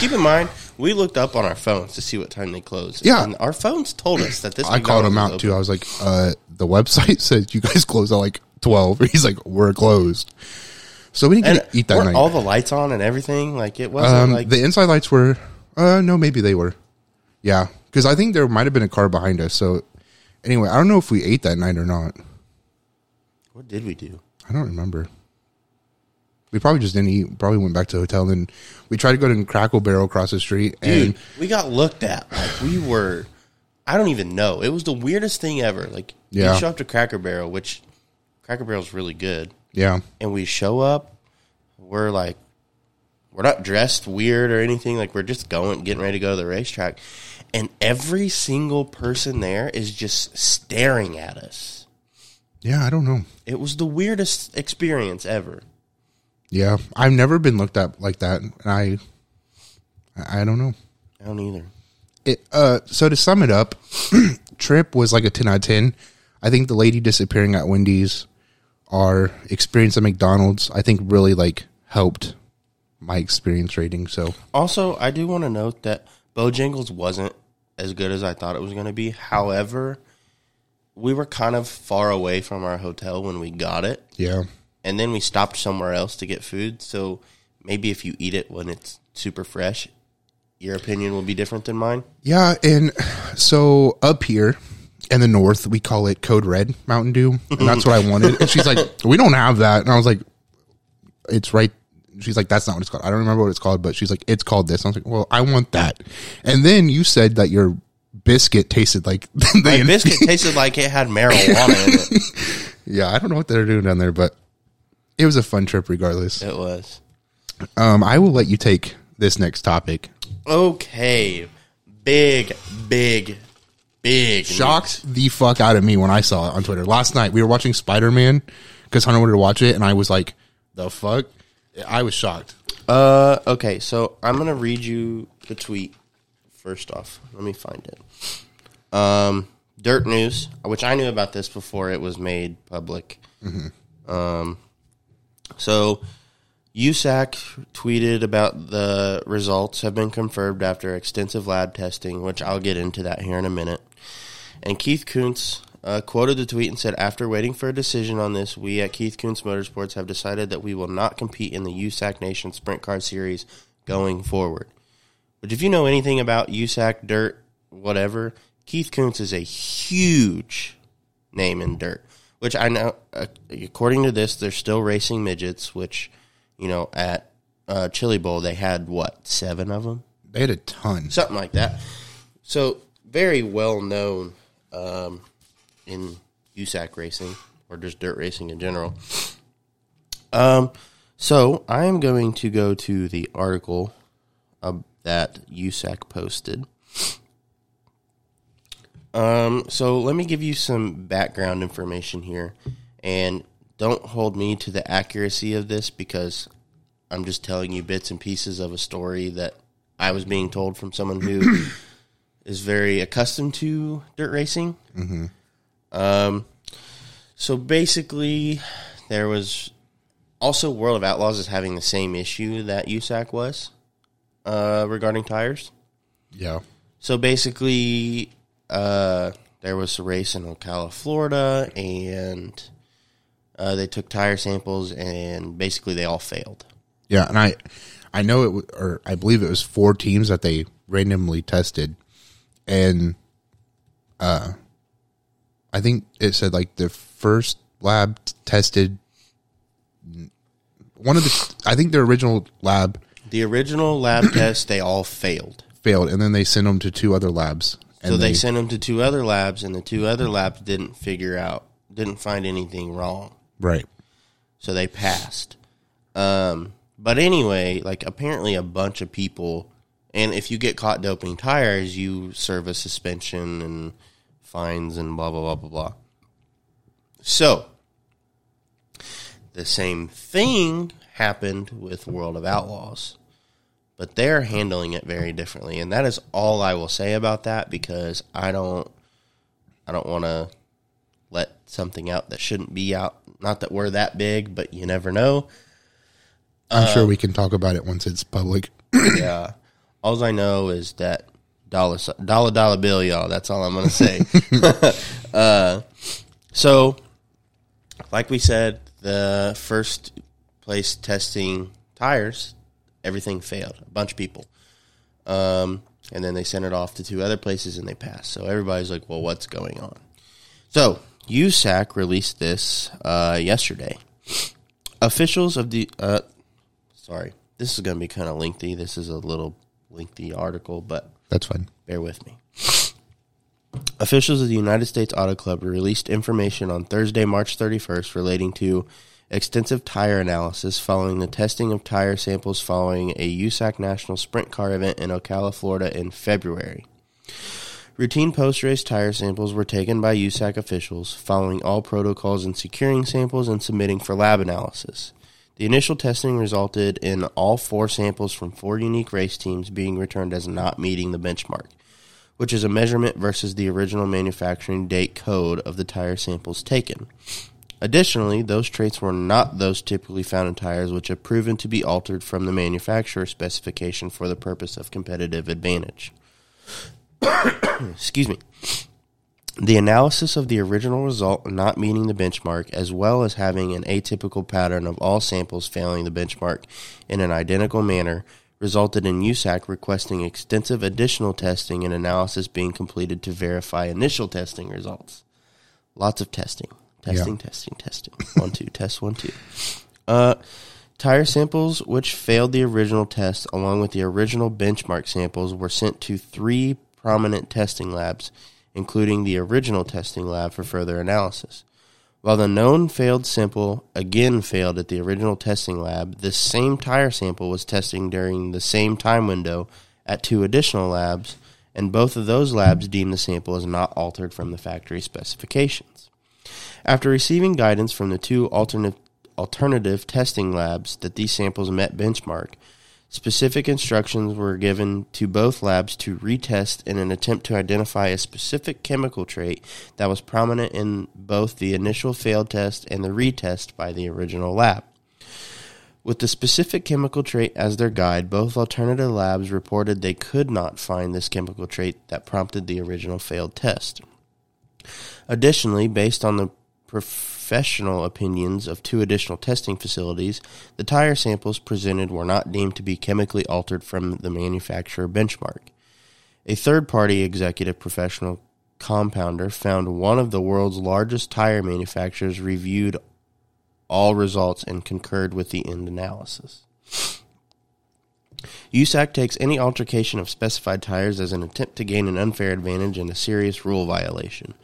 Speaker 3: Keep in mind, we looked up on our phones to see what time they closed.
Speaker 4: Yeah.
Speaker 3: and our phones told us that this.
Speaker 4: I called him
Speaker 3: McDonald's
Speaker 4: out
Speaker 3: was
Speaker 4: too. I was like, uh, the website says you guys close at like 12. He's like, we're closed. So we didn't get to eat that night.
Speaker 3: all the lights on and everything. Like it wasn't
Speaker 4: um,
Speaker 3: like
Speaker 4: the inside lights were, uh, no, maybe they were. Yeah. Cause I think there might have been a car behind us. So anyway, I don't know if we ate that night or not.
Speaker 3: what did we do?
Speaker 4: I don't remember. We probably just didn't eat. Probably went back to the hotel. And then we tried to go to Cracker Barrel across the street.
Speaker 3: Dude,
Speaker 4: and
Speaker 3: we got looked at like we were. I don't even know. It was the weirdest thing ever. Like
Speaker 4: Yeah.
Speaker 3: you show up to Cracker Barrel, which Cracker Barrel's really good,
Speaker 4: yeah.
Speaker 3: and we show up. We're like, we're not dressed weird or anything. Like we're just going, getting ready to go to the racetrack, and every single person there is just staring at us.
Speaker 4: Yeah. I don't know.
Speaker 3: It was the weirdest experience ever.
Speaker 4: Yeah. I've never been looked at like that. And I, I don't know.
Speaker 3: I don't either.
Speaker 4: it, uh, so to sum it up, trip was like a 10 out of 10. I think the lady disappearing at Wendy's, our experience at McDonald's, I think really like helped my experience rating. So
Speaker 3: Also, I do want to note that Bojangles wasn't as good as I thought it was going to be. However, we were kind of far away from our hotel when we got it,
Speaker 4: yeah,
Speaker 3: and then we stopped somewhere else to get food. So maybe if you eat it when it's super fresh, your opinion will be different than mine.
Speaker 4: yeah. And so up here in the north, we call it Code Red Mountain Dew, and that's what I wanted. And she's like, "We don't have that," and I was like, "It's right." She's like, "That's not what it's called." I don't remember what it's called, but she's like, "It's called this." I was like, "Well, I want that." And then you said that your biscuit tasted like the
Speaker 3: My biscuit tasted like it had marijuana in it.
Speaker 4: Yeah, I don't know what they're doing down there, but it was a fun trip regardless.
Speaker 3: It was
Speaker 4: Um, I will let you take this next topic.
Speaker 3: okay. Big, big, big.
Speaker 4: Shocked the fuck out of me when I saw it on Twitter last night. We were watching Spider Man because Hunter wanted to watch it, and I was like, "The fuck!" I was shocked.
Speaker 3: Uh, okay, so I'm gonna read you the tweet first off. Let me find it. Um, Dirt News, which I knew about this before it was made public. Um, so USAC tweeted about the results have been confirmed after extensive lab testing, which I'll get into that here in a minute. And Keith Kunz uh, quoted the tweet and said, After waiting for a decision on this, we at Keith Kunz Motorsports have decided that we will not compete in the USAC Nation Sprint Car Series going forward. But if you know anything about USAC, dirt, whatever, Keith Kunz is a huge name in dirt. Which I know, uh, according to this, they're still racing midgets, which, you know, at uh, Chili Bowl, they had what, seven of them?
Speaker 4: They had a ton.
Speaker 3: something like that. So very well known um, in USAC racing or just dirt racing in general. Um, so I am going to go to the article uh, that USAC posted. Um, so let me give you some background information here, and don't hold me to the accuracy of this because I'm just telling you bits and pieces of a story that I was being told from someone who is very accustomed to dirt racing. Um, so basically, there was also World of Outlaws is having the same issue that USAC was uh, regarding tires.
Speaker 4: Yeah.
Speaker 3: So basically, uh, there was a race in Ocala, Florida, and Uh, they took tire samples and basically they all failed.
Speaker 4: Yeah, and I, I know it, or I believe it was four teams that they randomly tested, and, uh, I think it said like the first lab t- tested one of the. I think the original lab
Speaker 3: The original lab test, they all failed.
Speaker 4: failed, and then they sent them to two other labs. And
Speaker 3: So they, sent them to two other labs, and the two other labs didn't figure out, didn't find anything wrong.
Speaker 4: right.
Speaker 3: So they passed. Um, but anyway, like apparently a bunch of people, and if you get caught doping tires, you serve a suspension and fines and blah, blah, blah, blah, blah. So the same thing happened with World of Outlaws, but they're handling it very differently. And that is all I will say about that because I don't, I don't want to let something out that shouldn't be out. Not that we're that big, but you never know.
Speaker 4: I'm sure we can talk about it once it's public.
Speaker 3: Yeah. All I know is that dollar dollar dollar bill, y'all. That's all I'm gonna say. uh, so, like we said, the first place testing tires, everything failed. A bunch of people. Um, and then they sent it off to two other places and they passed. So everybody's like, "Well, what's going on?" So USAC released this uh, yesterday. Officials of the uh, sorry, this is going to be kind of lengthy. This is a little lengthy article, but
Speaker 4: That's fine.
Speaker 3: bear with me. Officials of the United States Auto Club released information on Thursday, March 31st, relating to extensive tire analysis following the testing of tire samples following a USAC National Sprint Car event in Ocala, Florida in February. Routine post race tire samples were taken by USAC officials, following all protocols in securing samples and submitting for lab analysis. The initial testing resulted in all four samples from four unique race teams being returned as not meeting the benchmark, which is a measurement versus the original manufacturing date code of the tire samples taken. Additionally, those traits were not those typically found in tires which have proven to be altered from the manufacturer specification for the purpose of competitive advantage. Excuse me. The analysis of the original result not meeting the benchmark, as well as having an atypical pattern of all samples failing the benchmark in an identical manner, resulted in USAC requesting extensive additional testing and analysis being completed to verify initial testing results. Lots of testing. Testing, testing, testing. One, two, test, one, two. Uh, tire samples which failed the original test, along with the original benchmark samples, were sent to three prominent testing labs, including the original testing lab for further analysis. While the known failed sample again failed at the original testing lab, this same tire sample was testing during the same time window at two additional labs, and both of those labs deemed the sample as not altered from the factory specifications. After receiving guidance from the two alternate, alternative testing labs that these samples met benchmark, specific instructions were given to both labs to retest in an attempt to identify a specific chemical trait that was prominent in both the initial failed test and the retest by the original lab. With the specific chemical trait as their guide, both alternative labs reported they could not find this chemical trait that prompted the original failed test. Additionally, based on the professional opinions of two additional testing facilities, the tire samples presented were not deemed to be chemically altered from the manufacturer benchmark. A third party executive professional compounder found one of the world's largest tire manufacturers reviewed all results and concurred with the end analysis. USAC takes any altercation of specified tires as an attempt to gain an unfair advantage and a serious rule violation.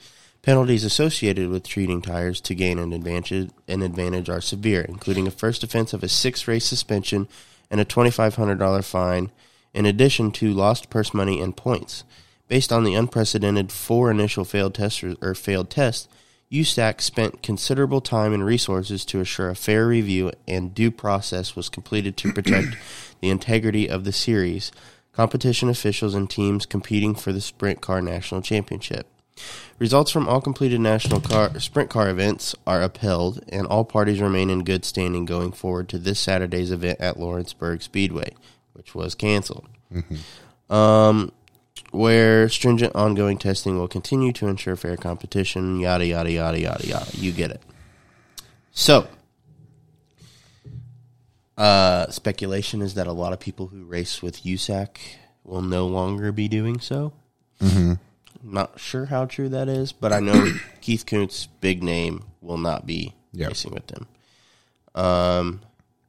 Speaker 3: Penalties associated with treating tires to gain an advantage, an advantage are severe, including a first offense of a six race suspension and a $2,500 fine, in addition to lost purse money and points. Based on the unprecedented four initial failed tests or failed tests, USAC spent considerable time and resources to assure a fair review and due process was completed to protect the integrity of the series, competition officials, and teams competing for the Sprint Car National Championship. Results from all completed national car sprint car events are upheld, and all parties remain in good standing going forward to this Saturday's event at Lawrenceburg Speedway, which was canceled. Um, where stringent ongoing testing will continue to ensure fair competition. Yada yada yada yada yada. You get it. So, uh, speculation is that a lot of people who race with USAC will no longer be doing so. Mm-hmm. Not sure how true that is, but I know Keith Kunz, big name, will not be
Speaker 4: Yep.
Speaker 3: racing with them. Um,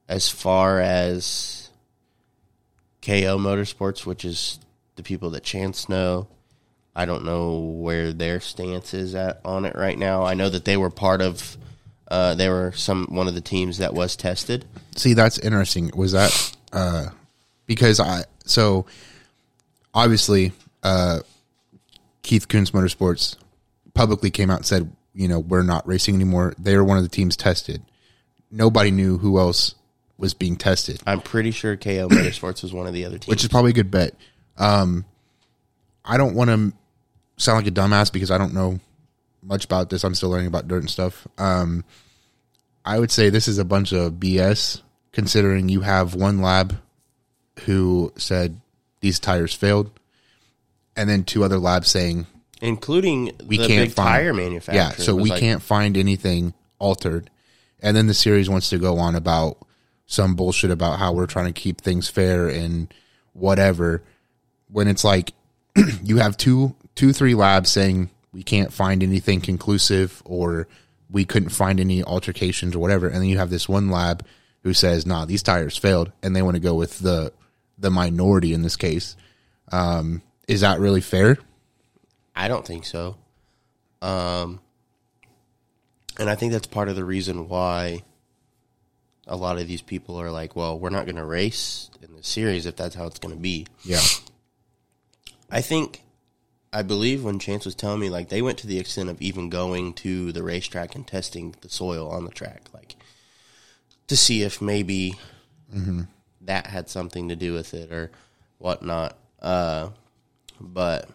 Speaker 3: as far as KO Motorsports, which is the people that Chance know, I don't know where their stance is at on it right now. I know that they were part of. Uh, they were some one of the teams that was tested.
Speaker 4: See, that's interesting. Was that uh, because I so obviously uh, Keith Kunz Motorsports publicly came out and said, you know, we're not racing anymore. They were one of the teams tested. Nobody knew who else was being tested,
Speaker 3: I'm pretty sure KO Motorsports was one of the other teams.
Speaker 4: which is probably a good bet. Um, I don't want to sound like a dumbass because I don't know much about this. I'm still learning about dirt and stuff. Um, I would say this is a bunch of BS considering you have one lab who said these tires failed, and then two other labs saying
Speaker 3: including
Speaker 4: we
Speaker 3: the
Speaker 4: can't
Speaker 3: big
Speaker 4: find
Speaker 3: tire manufacturer.
Speaker 4: Yeah, so we
Speaker 3: like,
Speaker 4: can't find anything altered, and then the series wants to go on about some bullshit about how we're trying to keep things fair and whatever. When it's like you have two, two, three labs saying we can't find anything conclusive or we couldn't find any altercations or whatever, and then you have this one lab who says, "Nah, these tires failed," and they want to go with the the minority in this case. Um, is that really fair?
Speaker 3: I don't think so. Um, and I think that's part of the reason why a lot of these people are like, well, we're not going to race in the series if that's how it's going to be.
Speaker 4: Yeah,
Speaker 3: I think, I believe when Chance was telling me, like, they went to the extent of even going to the racetrack and testing the soil on the track, like, to see if maybe that had something to do with it or whatnot. Uh, but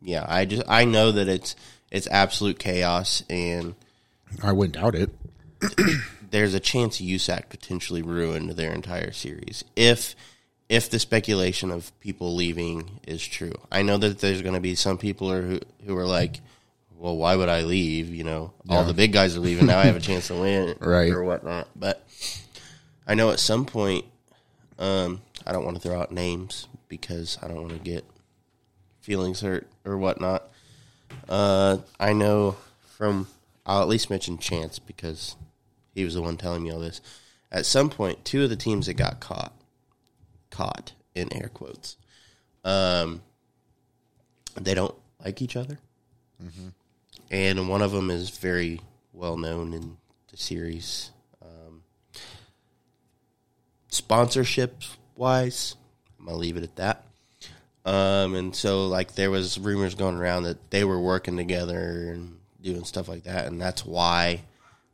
Speaker 3: yeah, I just I know that it's it's absolute chaos, and
Speaker 4: I wouldn't doubt it.
Speaker 3: there's a chance USAC potentially ruined their entire series if if the speculation of people leaving is true. I know that there's going to be some people are, who who are like, well, why would I leave? You know, all the big guys are leaving now. I have a chance to win,
Speaker 4: Right.
Speaker 3: or whatnot. But I know at some point, um, I don't want to throw out names because I don't want to get feelings hurt or whatnot. Uh, I know from I'll at least mention Chance because he was the one telling me all this. At some point, two of the teams that got caught, caught in air quotes, um, they don't like each other, and one of them is very well known in the series. Um, sponsorship wise, I'm gonna leave it at that. Um, and so like there was rumors going around that they were working together and doing stuff like that, and that's why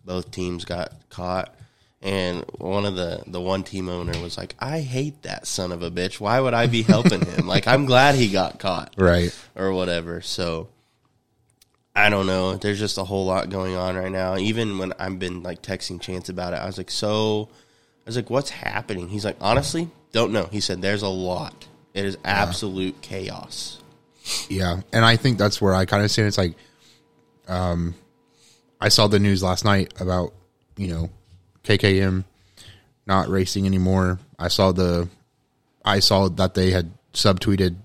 Speaker 3: both teams got caught. And one of the the one team owner was like, "I hate that son of a bitch. Why would I be helping him? Like, I'm glad he got caught,
Speaker 4: Right.
Speaker 3: or whatever." So I don't know. There's just a whole lot going on right now. Even when I've been like texting Chance about it, I was like, "So," was like, "What's happening?" He's like, "Honestly, don't know." He said, "There's a lot. It is absolute chaos."
Speaker 4: Yeah, and I think that's where I kind of stand. It's like, um, I saw the news last night about you know KKM not racing anymore. I saw the, I saw that they had subtweeted,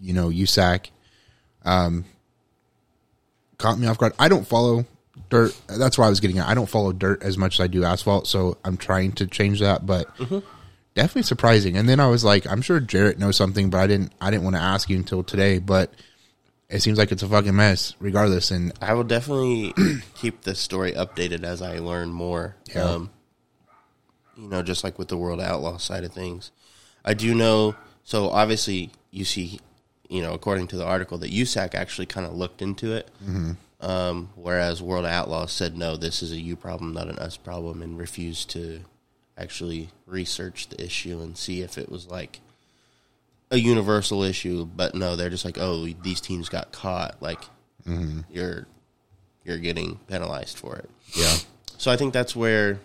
Speaker 4: you know, USAC. Um, caught me off guard. I don't follow dirt. That's why I was getting at. I don't follow dirt as much as I do asphalt, so I'm trying to change that. But definitely surprising. And then I was like, I'm sure Jarrett knows something, but I didn't. I didn't want to ask you until today. But it seems like it's a fucking mess, regardless. And
Speaker 3: I will definitely keep the story updated as I learn more.
Speaker 4: Yeah.
Speaker 3: Um, you know, just like with the World Outlaw side of things, I do know. So obviously, you see, you know, according to the article, that USAC actually kind of looked into it, um, whereas World Outlaw said no, this is a you problem, not an us problem, and refused to actually research the issue and see if it was like a universal issue. But no, they're just like, oh, these teams got caught, like you're you're getting penalized for it.
Speaker 4: yeah,
Speaker 3: So I think that's where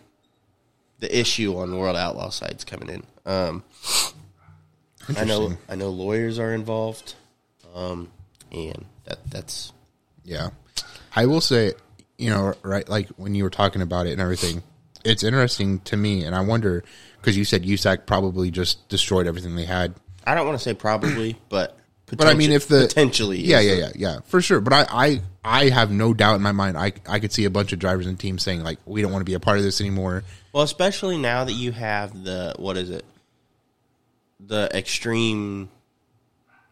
Speaker 3: the issue on World Outlaw side's coming in. Um, I know I know lawyers are involved, um, and that that's
Speaker 4: yeah. I will say, you know, right? Like when you were talking about it and everything, it's interesting to me, and I wonder because you said USAC probably just destroyed everything they had.
Speaker 3: I don't want to say probably, but
Speaker 4: But I mean, if the
Speaker 3: potentially,
Speaker 4: yeah, yeah, yeah, yeah, for sure. But I, I, I have no doubt in my mind. I, I could see a bunch of drivers and teams saying like, we don't want to be a part of this anymore.
Speaker 3: Well, especially now that you have the what is it? The extreme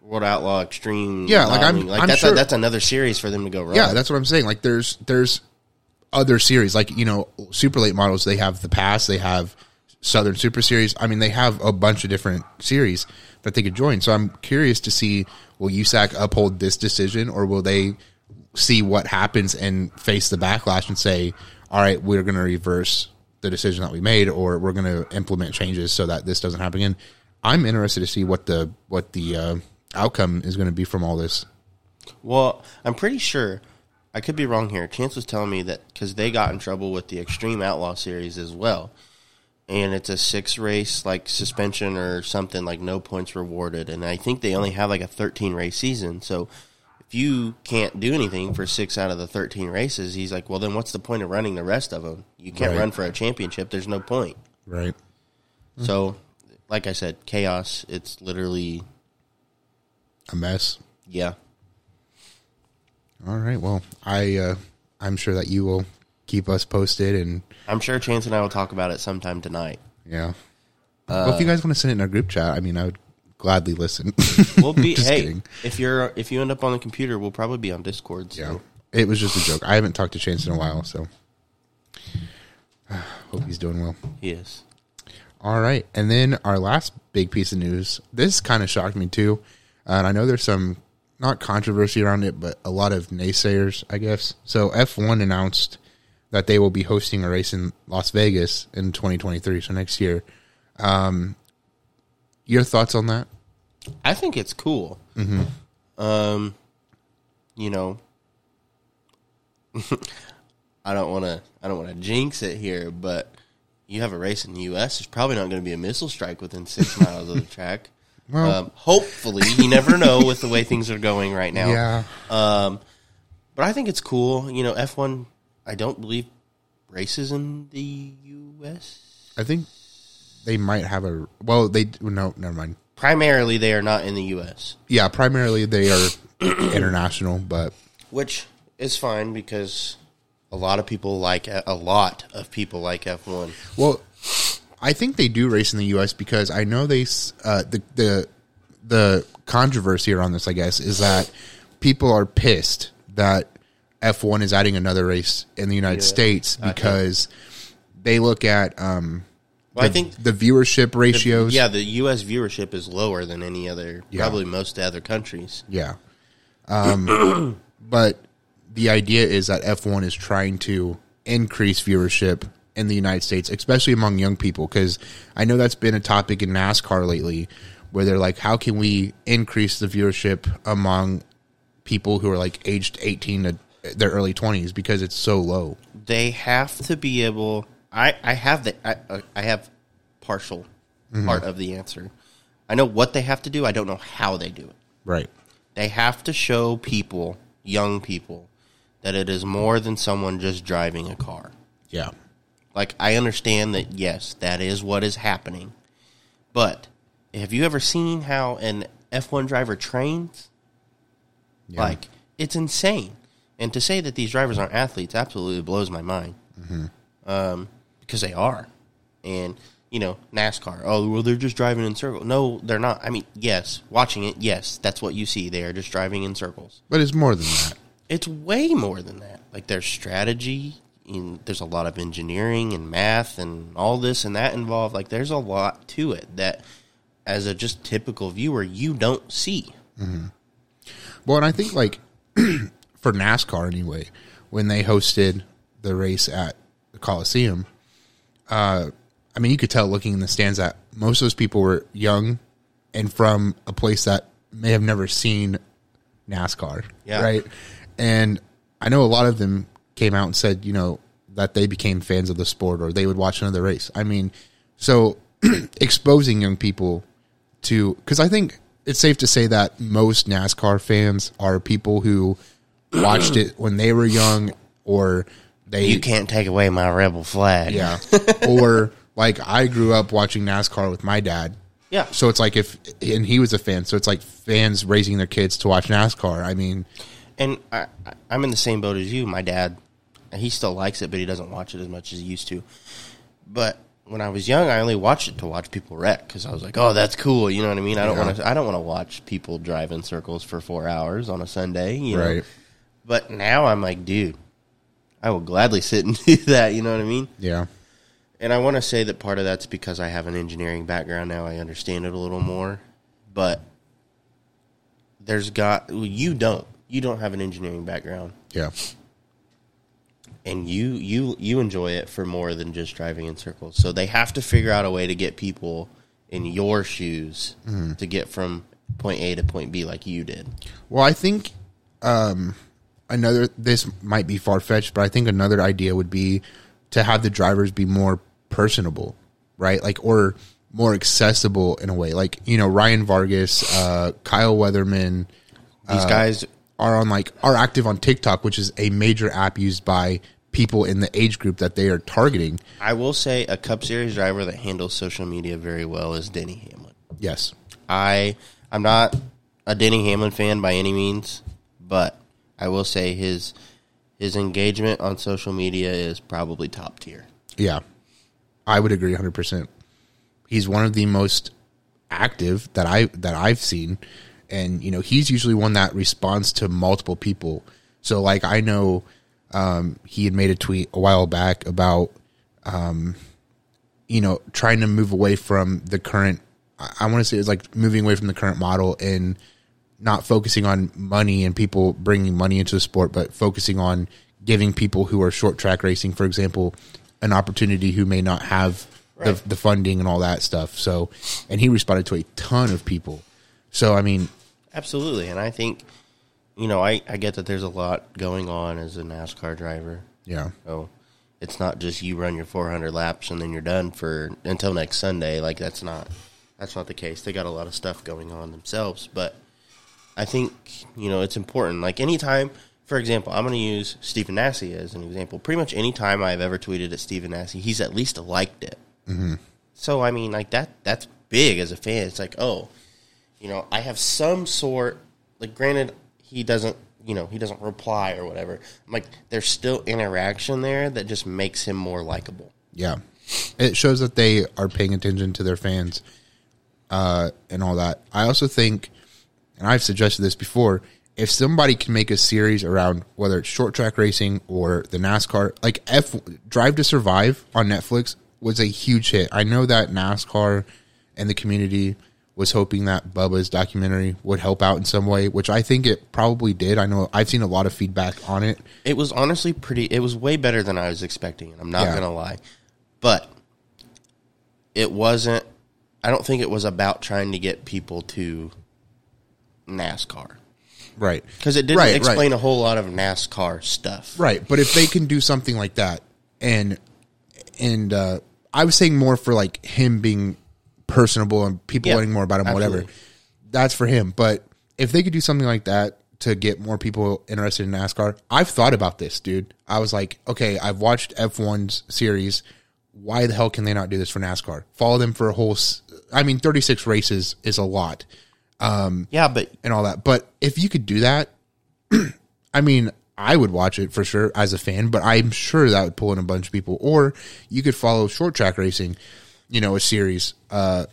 Speaker 3: World Outlaw Extreme.
Speaker 4: Yeah, like, I'm-
Speaker 3: like
Speaker 4: I'm
Speaker 3: that's
Speaker 4: sure-
Speaker 3: a, that's another series for them to go wrong.
Speaker 4: Yeah, that's what I'm saying. Like, there's, there's other series like you know, super late models. They have the PASS. They have Southern Super Series. I mean, they have a bunch of different series that they could join. So I'm curious to see will USAC uphold this decision or will they see what happens and face the backlash and say, all right, we're going to reverse the decision that we made or we're going to implement changes so that this doesn't happen again. I'm interested to see what the what the uh, outcome is going to be from all this.
Speaker 3: Well, I'm pretty sure. I could be wrong here. Chance was telling me that because they got in trouble with the Extreme Outlaw series as well, and it's a six race like suspension or something like no points rewarded, and I think they only have like a 13 race season. So if you can't do anything for six out of the 13 races, he's like, well, then what's the point of running the rest of them? You can't
Speaker 4: Right.
Speaker 3: run for a championship. There's no point.
Speaker 4: Right.
Speaker 3: So, like I said, chaos. It's literally
Speaker 4: A mess.
Speaker 3: yeah.
Speaker 4: All right. Well, I uh, I'm sure that you will keep us posted and
Speaker 3: I'm sure Chance and I will talk about it sometime tonight.
Speaker 4: yeah. well, if you guys want to send it in our group chat, I mean, I would gladly listen.
Speaker 3: We'll be
Speaker 4: Just
Speaker 3: hey
Speaker 4: kidding.
Speaker 3: if you're if you end up on the computer, we'll probably be on Discord. So.
Speaker 4: Yeah. It was just a joke. I haven't talked to Chance in a while, so I hope he's doing well.
Speaker 3: He is.
Speaker 4: All right. And then our last big piece of news. This kind of shocked me too. And I know there's some not controversy around it, but a lot of naysayers, I guess. So F1 announced that they will be hosting a race in Las Vegas in 2023, so next year. Um, your thoughts on that?
Speaker 3: I think it's cool. Um, you know, I don't want to. I don't want to jinx it here, but you have a race in the U.S. There's probably not going to be a missile strike within six miles of the track.
Speaker 4: Well-
Speaker 3: um, hopefully, you never know with the way things are going right now.
Speaker 4: Yeah.
Speaker 3: Um, but I think it's cool. You know, F1. I don't believe races in the U.S.
Speaker 4: I think they might have a. Well, they. No, never mind.
Speaker 3: Primarily, they are not in the U.S.
Speaker 4: Yeah, primarily they are international, but
Speaker 3: which is fine because a lot of people like a lot of people like F1.
Speaker 4: Well, I think they do race in the U.S. because I know they uh, the the the controversy around this, I guess, is that people are pissed that F1 is adding another race in the United States because they look at um,
Speaker 3: Well, I
Speaker 4: the-
Speaker 3: think
Speaker 4: the viewership ratios.
Speaker 3: yeah, the U.S. viewership is lower than any other,
Speaker 4: Yeah.
Speaker 3: probably most other countries.
Speaker 4: Yeah. Um, but the idea is that F1 is trying to increase viewership in the United States, especially among young people, because I know that's been a topic in NASCAR lately, where they're like, how can we increase the viewership among people who are like aged 18 to their early 20s because it's so low?
Speaker 3: They have to be able. I I have the I uh, I have partial mm-hmm. part of the answer. I know what they have to do. I don't know how they do it.
Speaker 4: Right.
Speaker 3: They have to show people, young people, that it is more than someone just driving a car.
Speaker 4: Yeah.
Speaker 3: Like I understand that yes, that is what is happening. But have you ever seen how an F1 driver trains?
Speaker 4: Yeah.
Speaker 3: Like it's insane. And to say that these drivers aren't athletes absolutely blows my mind. Um, because they are. And you know, NASCAR. Oh, well, they're just driving in circles. No, they're not. I mean, yes, watching it, yes, that's what you see. They are just driving in circles.
Speaker 4: But it's more than that.
Speaker 3: It's way more than that. Like there's strategy, and there's a lot of engineering and math and all this and that involved. Like there's a lot to it that, as a just typical viewer, you don't see.
Speaker 4: Well, and I think like for NASCAR anyway, when they hosted the race at the Coliseum, uh, I mean, you could tell looking in the stands that most of those people were young and from a place that may have never seen NASCAR,
Speaker 3: Yeah.
Speaker 4: right? And I know a lot of them came out and said, you know, that they became fans of the sport or they would watch another race. I mean, so exposing young people to because I think it's safe to say that most NASCAR fans are people who watched it when they were young or they
Speaker 3: You can't take away my rebel flag.
Speaker 4: yeah, or like I grew up watching NASCAR with my dad.
Speaker 3: Yeah.
Speaker 4: So it's like if and he was a fan, so it's like fans raising their kids to watch NASCAR. I mean,
Speaker 3: And I, I'm in the same boat as you. My dad, he still likes it, but he doesn't watch it as much as he used to. But when I was young, I only watched it to watch people wreck because I was like, "Oh, that's cool." You know what I mean? I don't
Speaker 4: Yeah.
Speaker 3: want to. I don't want to watch people drive in circles for four hours on a Sunday. You know?
Speaker 4: Right.
Speaker 3: But now I'm like, dude, I will gladly sit and do that. You know what I mean?
Speaker 4: yeah,
Speaker 3: And I want to say that part of that's because I have an engineering background now. I understand it a little more. But there's got well, you don't. You don't have an engineering background
Speaker 4: yeah,
Speaker 3: and you you you enjoy it for more than just driving in circles. So they have to figure out a way to get people in your shoes to get from point A to point B like you did.
Speaker 4: Well, I think um, another. This might be far fetched, but I think another idea would be to have the drivers be more personable, right? Like or more accessible in a way. Like you know, Ryan Vargas, uh, Kyle Weatherman
Speaker 3: These guys
Speaker 4: are on like are active on TikTok, which is a major app used by people in the age group that they are targeting.
Speaker 3: I will say a Cup Series driver that handles social media very well is Denny Hamlin.
Speaker 4: Yes.
Speaker 3: I I'm not a Denny Hamlin fan by any means, but I will say his his engagement on social media is probably top tier.
Speaker 4: Yeah, I would agree 100. percent He's one of the most active that I that I've seen, and you know he's usually one that responds to multiple people. So like I know um, he had made a tweet a while back about um, you know trying to move away from the current. I, I want to say it's like moving away from the current model and not focusing on money and people bringing money into the sport, but focusing on giving people who are short track racing, for example, an opportunity who may not have the, the funding and all that stuff. So, and he responded to a ton of people. So, I mean,
Speaker 3: Absolutely, and I think you know I, I get that there's a lot going on as a NASCAR driver.
Speaker 4: yeah,
Speaker 3: So it's not just you run your 400 laps and then you're done for until next Sunday. Like that's not that's not the case. They got a lot of stuff going on themselves, but I think you know it's important. Like anytime, for example, I'm going to use Stephen Nasse as an example. Pretty much any time I've ever tweeted at Stephen Nasse, he's at least liked it. Mm-hmm. So I mean, like that that's big as a fan. It's like oh, you know, I have some sort. Like granted, he doesn't. You know, he doesn't reply or whatever. I'm like, there's still interaction there that just makes him more likable.
Speaker 4: yeah. It shows that they are paying attention to their fans uh, and all that. I also think, and I've suggested this before, if somebody can make a series around whether it's short track racing or the NASCAR, like F Drive to Survive on Netflix was a huge hit. I know that NASCAR and the community was hoping that Bubba's documentary would help out in some way, which I think it probably did. I know I've seen a lot of feedback on it.
Speaker 3: It was honestly pretty. It was way better than I was expecting. And I'm not
Speaker 4: Yeah.
Speaker 3: gonna lie, but it wasn't. I don't think it was about trying to get people to NASCAR
Speaker 4: Right.
Speaker 3: because it didn't
Speaker 4: Right, right.
Speaker 3: explain a whole lot of NASCAR stuff.
Speaker 4: Right, but if they can do something like that, and and uh, I was saying more for like him being personable and people
Speaker 3: Yeah,
Speaker 4: learning more about him, whatever. That's for him. But if they could do something like that to get more people interested in NASCAR, I've thought about this, dude. I was like, okay, I've watched F1's series. Why the hell can they not do this for NASCAR? Follow them for a whole. I mean, thirty six races is a lot um,
Speaker 3: Yeah, but
Speaker 4: and all that. But if you could do that, I mean, I would watch it for sure as a fan, but I'm sure that would pull in a bunch of people. Or you could follow short track racing, you know, a series, uh,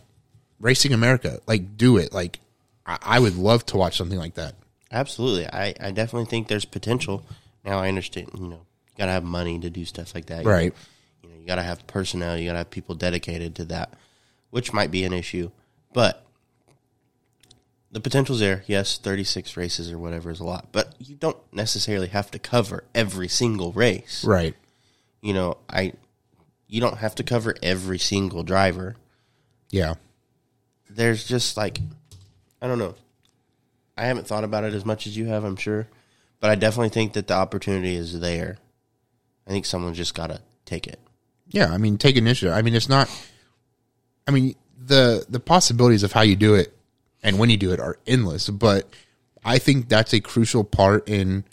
Speaker 4: Racing America. Like, do it. Like, I, I would love to watch something like that.
Speaker 3: Absolutely. I, I definitely think there's potential. Now I understand, you know, you gotta have money to do stuff like that.
Speaker 4: Right.
Speaker 3: you know, you gotta have personnel, you gotta have people dedicated to that, which might be an issue. But the potential's there. Yes, 36 races or whatever is a lot, but you don't necessarily have to cover every single race.
Speaker 4: Right.
Speaker 3: You know, I you don't have to cover every single driver.
Speaker 4: Yeah.
Speaker 3: There's just like I don't know. I haven't thought about it as much as you have, I'm sure, but I definitely think that the opportunity is there. I think someone's just got to take it.
Speaker 4: Yeah. I mean, take initiative. I mean, it's not, I mean, the, the possibilities of how you do it and when you do it are endless, but I think that's a crucial part in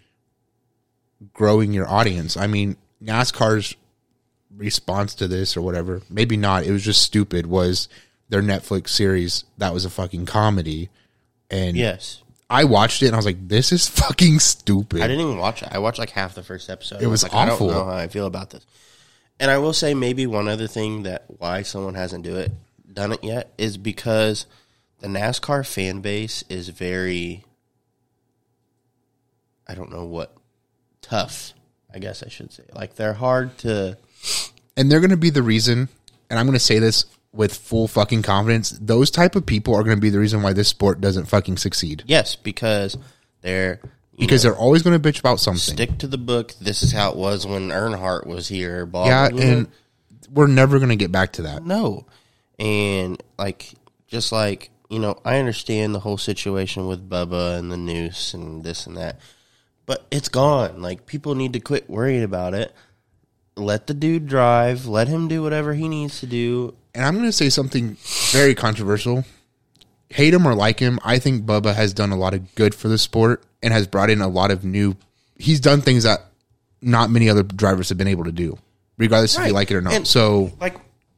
Speaker 4: growing your audience. I mean, NASCAR's response to this or whatever, maybe not. It was just stupid. Was their Netflix series that was a fucking comedy, and
Speaker 3: Yes.
Speaker 4: I watched it and I was like, this is fucking stupid.
Speaker 3: I didn't even watch it. I watched like half the first episode.
Speaker 4: It was
Speaker 3: like,
Speaker 4: awful.
Speaker 3: I don't know how I feel about this. And I will say maybe one other thing that why someone hasn't do it done it yet is because the NASCAR fan base is very I don't know what tough, I guess I should say. Like they're hard to
Speaker 4: and they're going to be the reason and i'm going to say this with full fucking confidence those type of people are going to be the reason why this sport doesn't fucking succeed
Speaker 3: yes, because they're
Speaker 4: because
Speaker 3: know,
Speaker 4: they're always going to bitch about something
Speaker 3: stick to the book. This is how it was when Earnhardt was here. Blah,
Speaker 4: yeah
Speaker 3: blah, blah.
Speaker 4: and we're never going to get back to that
Speaker 3: No. And like just like, you know, I understand the whole situation with Bubba and the noose and this and that. But it's gone. Like people need to quit worrying about it. Let the dude drive, let him do whatever he needs to do.
Speaker 4: and i'm going to say something very controversial hate him or like him i think bubba has done a lot of good for the sport and has brought in a lot of new he's done things that not many other drivers have been able to do regardless if you like it or not
Speaker 3: And-
Speaker 4: so
Speaker 3: Like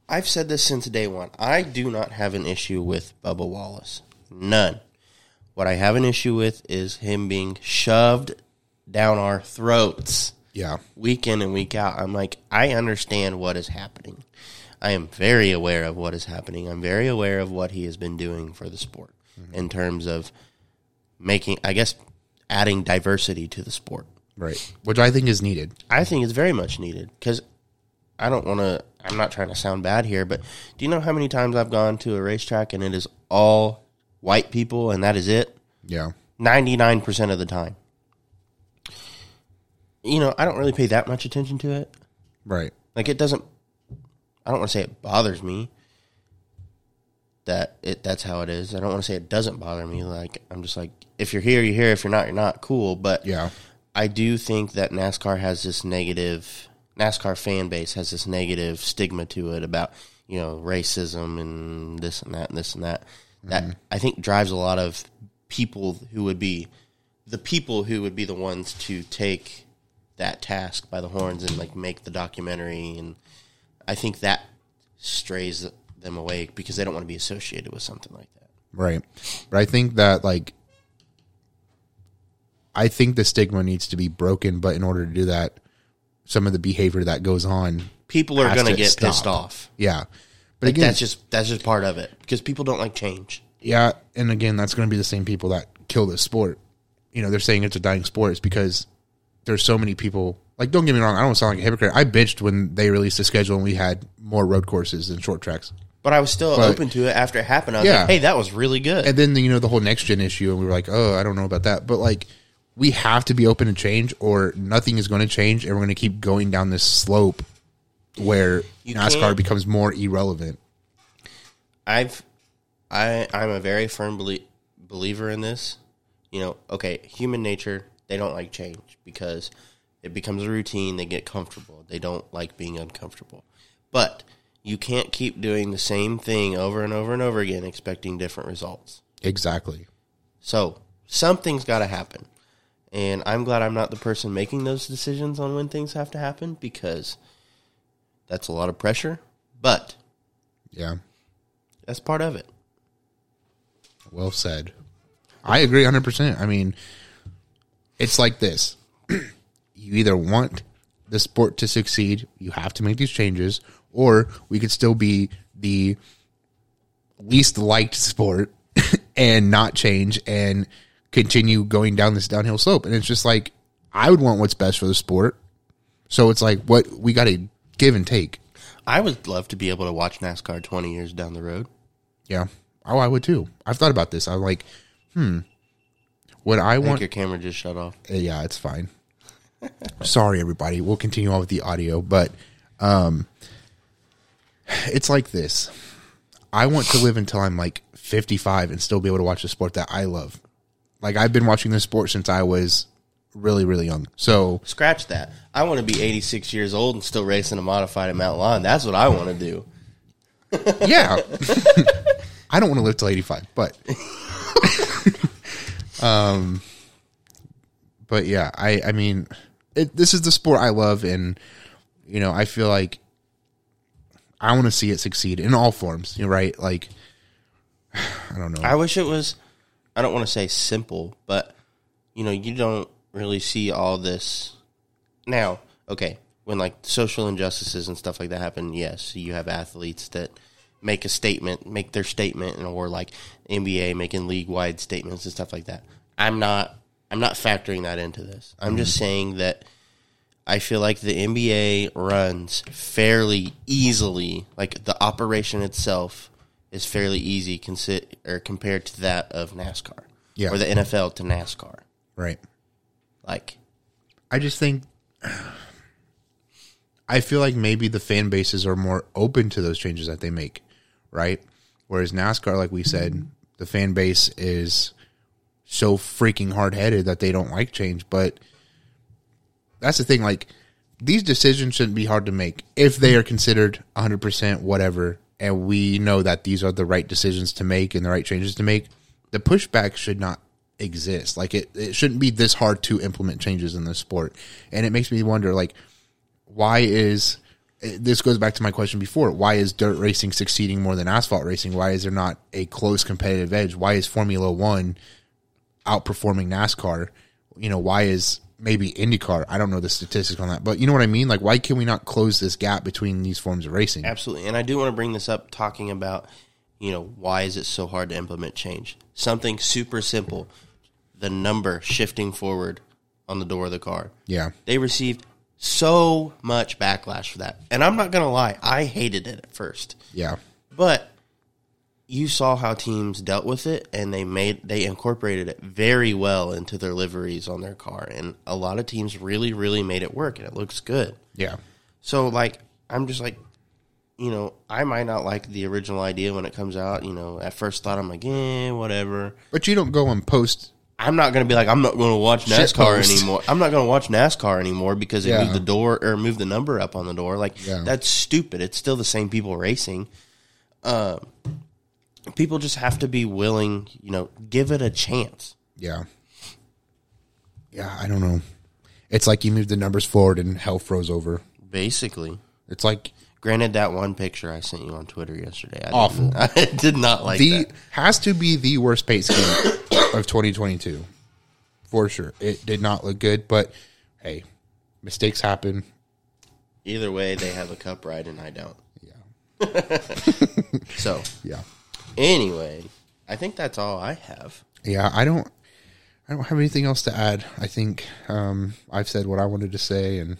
Speaker 3: I've said this since day one. I do not have an issue with Bubba Wallace. None. What I have an issue with is him being shoved down our throats.
Speaker 4: Yeah
Speaker 3: week in and week out, I'm like, I understand what is happening. I am very aware of what is happening. I'm very aware of what he has been doing for the sport mm-hmm. in terms of making, I guess, adding diversity to the sport.
Speaker 4: right which i think is needed
Speaker 3: I think it's very much needed because I don't want to, I'm not trying to sound bad here, but do you know how many times I've gone to a racetrack and it is all white people and that is it?
Speaker 4: yeah
Speaker 3: 99% of the time. You know, I don't really pay that much attention to it.
Speaker 4: right
Speaker 3: Like it doesn't. I don't want to say it bothers me. That it that's how it is. I don't want to say it doesn't bother me. Like I'm just like if you're here, you're here. If you're not, you're not. Cool. But
Speaker 4: yeah
Speaker 3: I do think that NASCAR has this negative. NASCAR fan base has this negative stigma to it about you know racism and this and that and this and that. That mm-hmm. I think drives a lot of people who would be the people who would be the ones to take that task by the horns and like make the documentary and I think that strays them away because they don't want to be associated with something like that.
Speaker 4: Right. But I think that like I think the stigma needs to be broken, but in order to do that, some of the behavior that goes on
Speaker 3: People are
Speaker 4: Has
Speaker 3: going to
Speaker 4: to
Speaker 3: get
Speaker 4: stop.
Speaker 3: pissed off.
Speaker 4: yeah. But
Speaker 3: Like
Speaker 4: again,
Speaker 3: that's just that's just part of it because people don't like change.
Speaker 4: yeah, and again, that's going to be the same people that kill this sport. You know, they're saying it's a dying sport. It's because there's so many people. Like, don't get me wrong, I don't sound like a hypocrite. I bitched when they released the schedule and we had more road courses than short tracks.
Speaker 3: But I was still
Speaker 4: But-
Speaker 3: open to it after it happened. I was
Speaker 4: Yeah.
Speaker 3: like, hey, that was really good.
Speaker 4: And then you know the whole next gen issue, and we were like, oh, I don't know about that. But like, we have to be open to change, or nothing is going to change, and we're going to keep going down this slope where
Speaker 3: You
Speaker 4: NASCAR
Speaker 3: can't-
Speaker 4: becomes more irrelevant.
Speaker 3: I've I I'm a very firm belie- believer in this. You know, okay, human nature, they don't like change because it becomes a routine, they get comfortable. They don't like being uncomfortable. But you can't keep doing the same thing over and over and over again expecting different results.
Speaker 4: Exactly.
Speaker 3: So, something's got to happen. And I'm glad I'm not the person making those decisions on when things have to happen because that's a lot of pressure, but
Speaker 4: Yeah.
Speaker 3: that's part of it.
Speaker 4: Well said. I agree 100%. I mean, it's like this. you either want the sport to succeed, you have to make these changes, or we could still be the least liked sport and not change and continue going down this downhill slope. And it's just like, I would want what's best for the sport. So it's like, what we got to give and take.
Speaker 3: I would love to be able to watch NASCAR 20 years down the road.
Speaker 4: Yeah. Oh, I would too. I've thought about this. I'm like, hmm, would I
Speaker 3: I think
Speaker 4: want
Speaker 3: your camera just shut off.
Speaker 4: Uh, yeah, it's fine. Sorry, everybody. We'll continue on with the audio, but um, it's like this. I want to live until I'm like 55 and still be able to watch the sport that I love. Like I've been watching this sport since I was really, really young. So
Speaker 3: Scratch that. I want to be 86 years old and still racing a modified at Mount Lawn. That's what I want to do.
Speaker 4: yeah, I don't want to live till 85, but um, but yeah, I I mean, it, this is the sport I love, and you know, I feel like I want to see it succeed in all forms. You know, right? Like, I don't know.
Speaker 3: I wish it was. I don't want to say simple, but you know, you don't really see all this now. Okay, when like social injustices and stuff like that happen, yes, you have athletes that make a statement, make their statement, and or like NBA making league wide statements and stuff like that. I'm not. I'm not factoring that into this. I'm just mm-hmm. saying that I feel like the NBA runs fairly easily. Like the operation itself is fairly easy consi- or compared to that of NASCAR.
Speaker 4: Yeah.
Speaker 3: Or the NFL to NASCAR.
Speaker 4: right.
Speaker 3: Like
Speaker 4: I just think I feel like maybe the fan bases are more open to those changes that they make, right? Whereas NASCAR, like we said, the fan base is so freaking hard headed that they don't like change. But that's the thing, like these decisions shouldn't be hard to make if they are considered 100% whatever, and we know that these are the right decisions to make and the right changes to make. The pushback should not exist. Like it, it shouldn't be this hard to implement changes in this sport. And it makes me wonder, like, why is this goes back to my question before? Why is dirt racing succeeding more than asphalt racing? Why is there not a close competitive edge? Why is Formula One outperforming NASCAR? You know, why is maybe IndyCar? I don't know the statistics on that, but you know what I mean? Like, why can we not close this gap between these forms of racing?
Speaker 3: Absolutely. And I do want to bring this up talking about, you know, why is it so hard to implement change? Something super simple. The number shifting forward on the door of the car.
Speaker 4: Yeah.
Speaker 3: They received so much backlash for that. And I'm not going to lie, I hated it at first.
Speaker 4: Yeah.
Speaker 3: But you saw how teams dealt with it and they made they incorporated it very well into their liveries on their car and a lot of teams really really made it work and it looks good.
Speaker 4: Yeah.
Speaker 3: So like I'm just like you know, I might not like the original idea when it comes out, you know, at first thought I'm like, "Eh, whatever."
Speaker 4: But you don't go and post.
Speaker 3: I'm not going to be like I'm not going to watch NASCAR anymore. I'm not going to watch NASCAR anymore because they
Speaker 4: Yeah.
Speaker 3: moved the door or moved the number up on the door. Like
Speaker 4: Yeah.
Speaker 3: that's stupid. It's still the same people racing. Um, people just have to be willing, you know, give it a chance.
Speaker 4: Yeah. Yeah. I don't know. It's like you moved the numbers forward and hell froze over.
Speaker 3: Basically,
Speaker 4: It's like
Speaker 3: granted that one picture I sent you on Twitter yesterday, I
Speaker 4: Awful.
Speaker 3: I did not like
Speaker 4: the
Speaker 3: that.
Speaker 4: has to be the worst pace game of 2022 for sure. It did not look good, but hey, mistakes happen.
Speaker 3: Either way, they have a cup ride and I don't.
Speaker 4: Yeah,
Speaker 3: So
Speaker 4: yeah,
Speaker 3: anyway, I think that's all I have.
Speaker 4: yeah. I don't, I don't have anything else to add. I think um, I've said what I wanted to say, and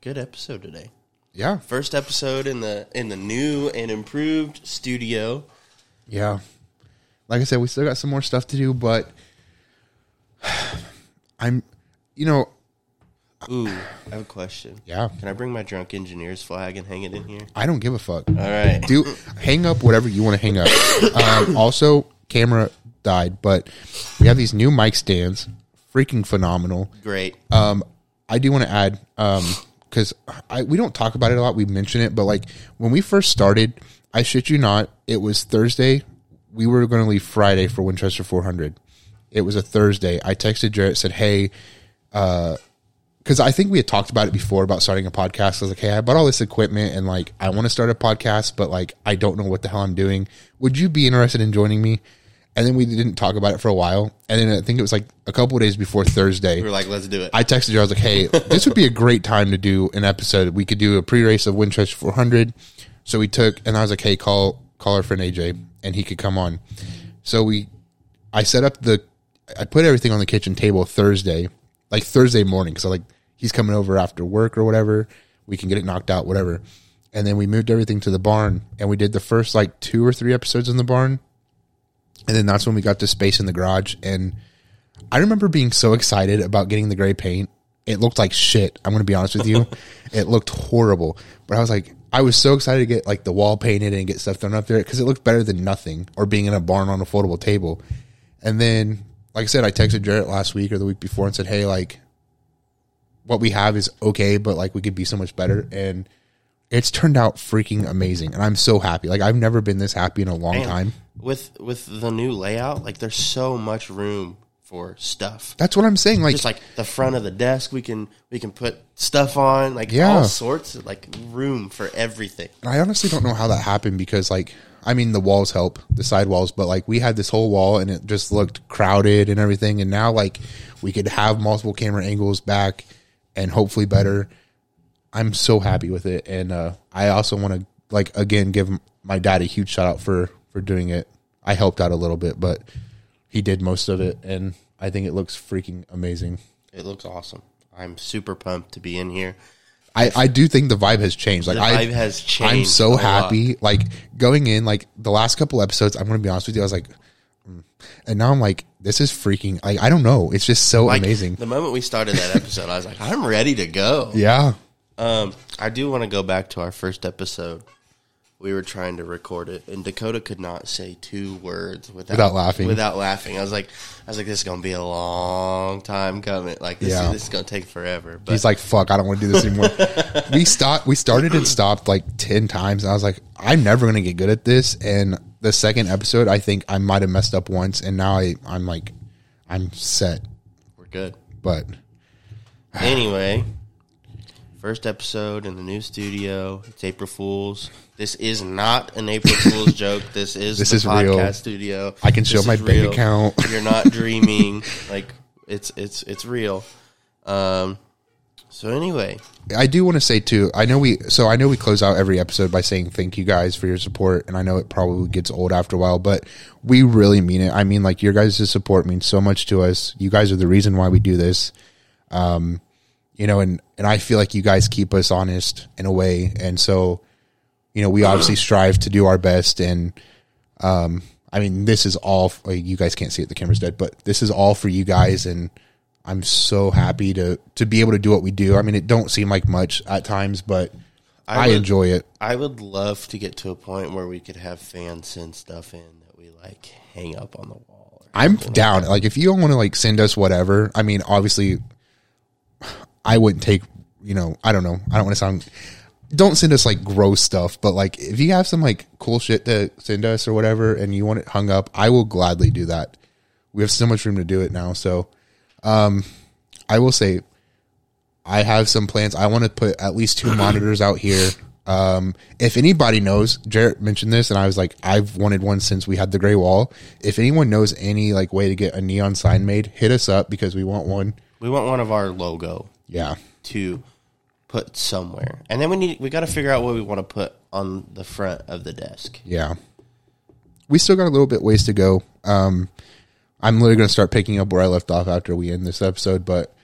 Speaker 3: Good episode today.
Speaker 4: yeah,
Speaker 3: First episode in the in the new and improved studio.
Speaker 4: yeah. Like I said, we still got some more stuff to do, but I'm, you know,
Speaker 3: Ooh, I have a question.
Speaker 4: yeah.
Speaker 3: Can I bring my drunk engineer's flag and hang it in here?
Speaker 4: I don't give a fuck.
Speaker 3: All right.
Speaker 4: do hang up whatever you want to hang up. Um, also, camera died, but we have these new mic stands, freaking phenomenal.
Speaker 3: Great.
Speaker 4: Um, I do want to add um because I we don't talk about it a lot. We mention it, but like when we first started, I shit you not, it was Thursday. We were going to leave Friday for Winchester 400. It was a Thursday. I texted Jarrett said, "Hey." Uh, because I think we had talked about it before about starting a podcast. I was like, hey, I bought all this equipment and like I want to start a podcast, but like I don't know what the hell I'm doing. Would you be interested in joining me? And then we didn't talk about it for a while. And then I think it was like a couple of days before Thursday.
Speaker 3: We were like, let's do it.
Speaker 4: I texted her. I was like, "Hey, this would be a great time to do an episode. We could do a pre-race of Winchester 400." So we took, and I was like, "Hey, call call our friend AJ, and he could come on." So we, I set up the, I put everything on the kitchen table Thursday, like Thursday morning, because I like he's coming over after work or whatever. We can get it knocked out, whatever. And then we moved everything to the barn, and we did the first like two or three episodes in the barn, and then that's when we got to space in the garage and. I remember being so excited about getting the gray paint. It looked like shit. I'm going to be honest with you. it looked horrible. But I was like, I was so excited to get like the wall painted and get stuff thrown up there because it looked better than nothing or being in a barn on a foldable table. And then, like I said, I texted Jarrett last week or the week before and said, hey, like, what we have is okay, but like we could be so much better. And it's turned out freaking amazing. And I'm so happy. Like, I've never been this happy in a long
Speaker 3: Man,
Speaker 4: time.
Speaker 3: With with the new layout, like there's so much room for stuff.
Speaker 4: That's what I'm saying. Like,
Speaker 3: Just like the front of the desk, we can we can put stuff on, like
Speaker 4: Yeah.
Speaker 3: all sorts of like room for everything.
Speaker 4: I honestly don't know how that happened because, like, I mean, the walls help, the side walls, but like we had this whole wall and it just looked crowded and everything. And now, like, we could have multiple camera angles back and hopefully better. I'm so happy with it, and uh, I also want to like again give my dad a huge shout out for for doing it. I helped out a little bit, but he did most of it, and I think it looks freaking amazing.
Speaker 3: It looks awesome. I'm super pumped to be in here.
Speaker 4: I, I do think the vibe has changed. Like
Speaker 3: The
Speaker 4: I,
Speaker 3: vibe has
Speaker 4: I'm so
Speaker 3: a lot.
Speaker 4: happy. Like going in, like the last couple episodes. I'm gonna be honest with you. I was like, mm. and now I'm like, this is freaking. Like I don't know. It's just so
Speaker 3: Like,
Speaker 4: amazing.
Speaker 3: The moment we started that episode, I was like, I'm ready to go.
Speaker 4: Yeah,
Speaker 3: Um, I do want to go back to our first episode. We were trying to record it, and Dakota could not say two words without,
Speaker 4: Without laughing.
Speaker 3: Without laughing, I was like, I was like, this is gonna be a long time coming. Like this,
Speaker 4: Yeah.
Speaker 3: this is gonna take forever. But
Speaker 4: he's like, fuck. I don't want to do this anymore. we stopped. We started and stopped like ten times. And I was like, I'm never gonna get good at this. And the second episode, I think I might have messed up once, and now I I'm like, I'm set.
Speaker 3: we're good.
Speaker 4: But
Speaker 3: Anyway, first episode in the new studio. It's April Fools. This is not an April Fool's joke. This is
Speaker 4: This
Speaker 3: the
Speaker 4: is
Speaker 3: podcast
Speaker 4: real.
Speaker 3: studio.
Speaker 4: I can show
Speaker 3: This
Speaker 4: my bank
Speaker 3: real.
Speaker 4: account.
Speaker 3: You're not dreaming. like it's it's it's real. Um. So anyway,
Speaker 4: I do want to say too. I know we so I know we close out every episode by saying thank you guys for your support, and I know it probably gets old after a while, but we really mean it. I mean, like your guys' support means so much to us. You guys are the reason why we do this. Um, you know, and and I feel like you guys keep us honest in a way, and so you know we obviously strive to do our best. And um i mean this is all like, you guys can't see it the camera's dead but this is all for you guys. And i'm so happy to to be able to do what we do. I mean it don't seem like much at times but i,
Speaker 3: would-
Speaker 4: enjoy it.
Speaker 3: I would love to get to a point where we could have fans send stuff in that we like hang up on the wall.
Speaker 4: i'm down. like if you don't want to like send us whatever i mean obviously i wouldn't take you know i don't know i don't want to sound don't send us like gross stuff, but like if you have some like cool shit to send us or whatever and you want it hung up, I will gladly do that. We have so much room to do it now. So um I will say I have some plans. I want to put at least two monitors out here. Um if anybody knows, Jarrett mentioned this and I was like, I've wanted one since we had the gray wall. If anyone knows any like way to get a neon sign made, hit us up because we want one.
Speaker 3: We want one of our logo
Speaker 4: Yeah.
Speaker 3: to put somewhere, and then we need we got to figure out what we want to put on the front of the desk.
Speaker 4: Yeah. We still got a little bit ways to go. Um, I'm literally going to start picking up where I left off after we end this episode, but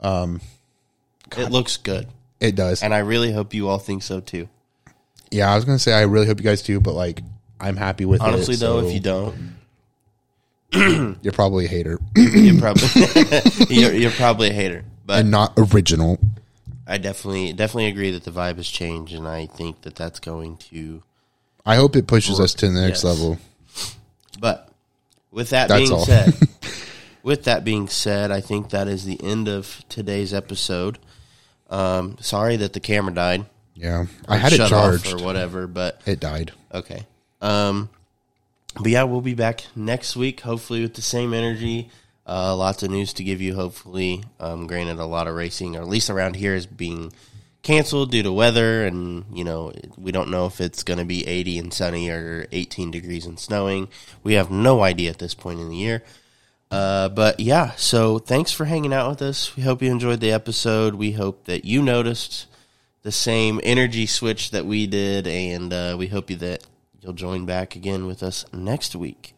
Speaker 4: um
Speaker 3: It looks good,
Speaker 4: it does.
Speaker 3: and I really hope you all think so too.
Speaker 4: yeah, I was going to say I really hope you guys do, but like I'm happy with
Speaker 3: Honestly,
Speaker 4: it.
Speaker 3: though,
Speaker 4: so
Speaker 3: if you don't,
Speaker 4: you're probably a hater
Speaker 3: you're probably you're, you're probably a hater. But
Speaker 4: and not original.
Speaker 3: I definitely definitely agree that the vibe has changed, and I think that that's going to.
Speaker 4: I hope it pushes us to the next
Speaker 3: Yes.
Speaker 4: level.
Speaker 3: But with that
Speaker 4: That's
Speaker 3: being
Speaker 4: all.
Speaker 3: said, with that being said, I think that is the end of today's episode. Um, sorry that the camera died.
Speaker 4: Yeah. I had it charged.
Speaker 3: or whatever, but
Speaker 4: It died.
Speaker 3: okay. Um, but yeah, we'll be back next week, hopefully with the same energy. Uh, lots of news to give you, hopefully. Um, granted, a lot of racing, or at least around here, is being canceled due to weather, and you know we don't know if it's going to be 80 and sunny or 18 degrees and snowing. We have no idea at this point in the year. Uh, but yeah, so thanks for hanging out with us. We hope you enjoyed the episode. We hope that you noticed the same energy switch that we did, and uh, we hope you that you'll join back again with us next week.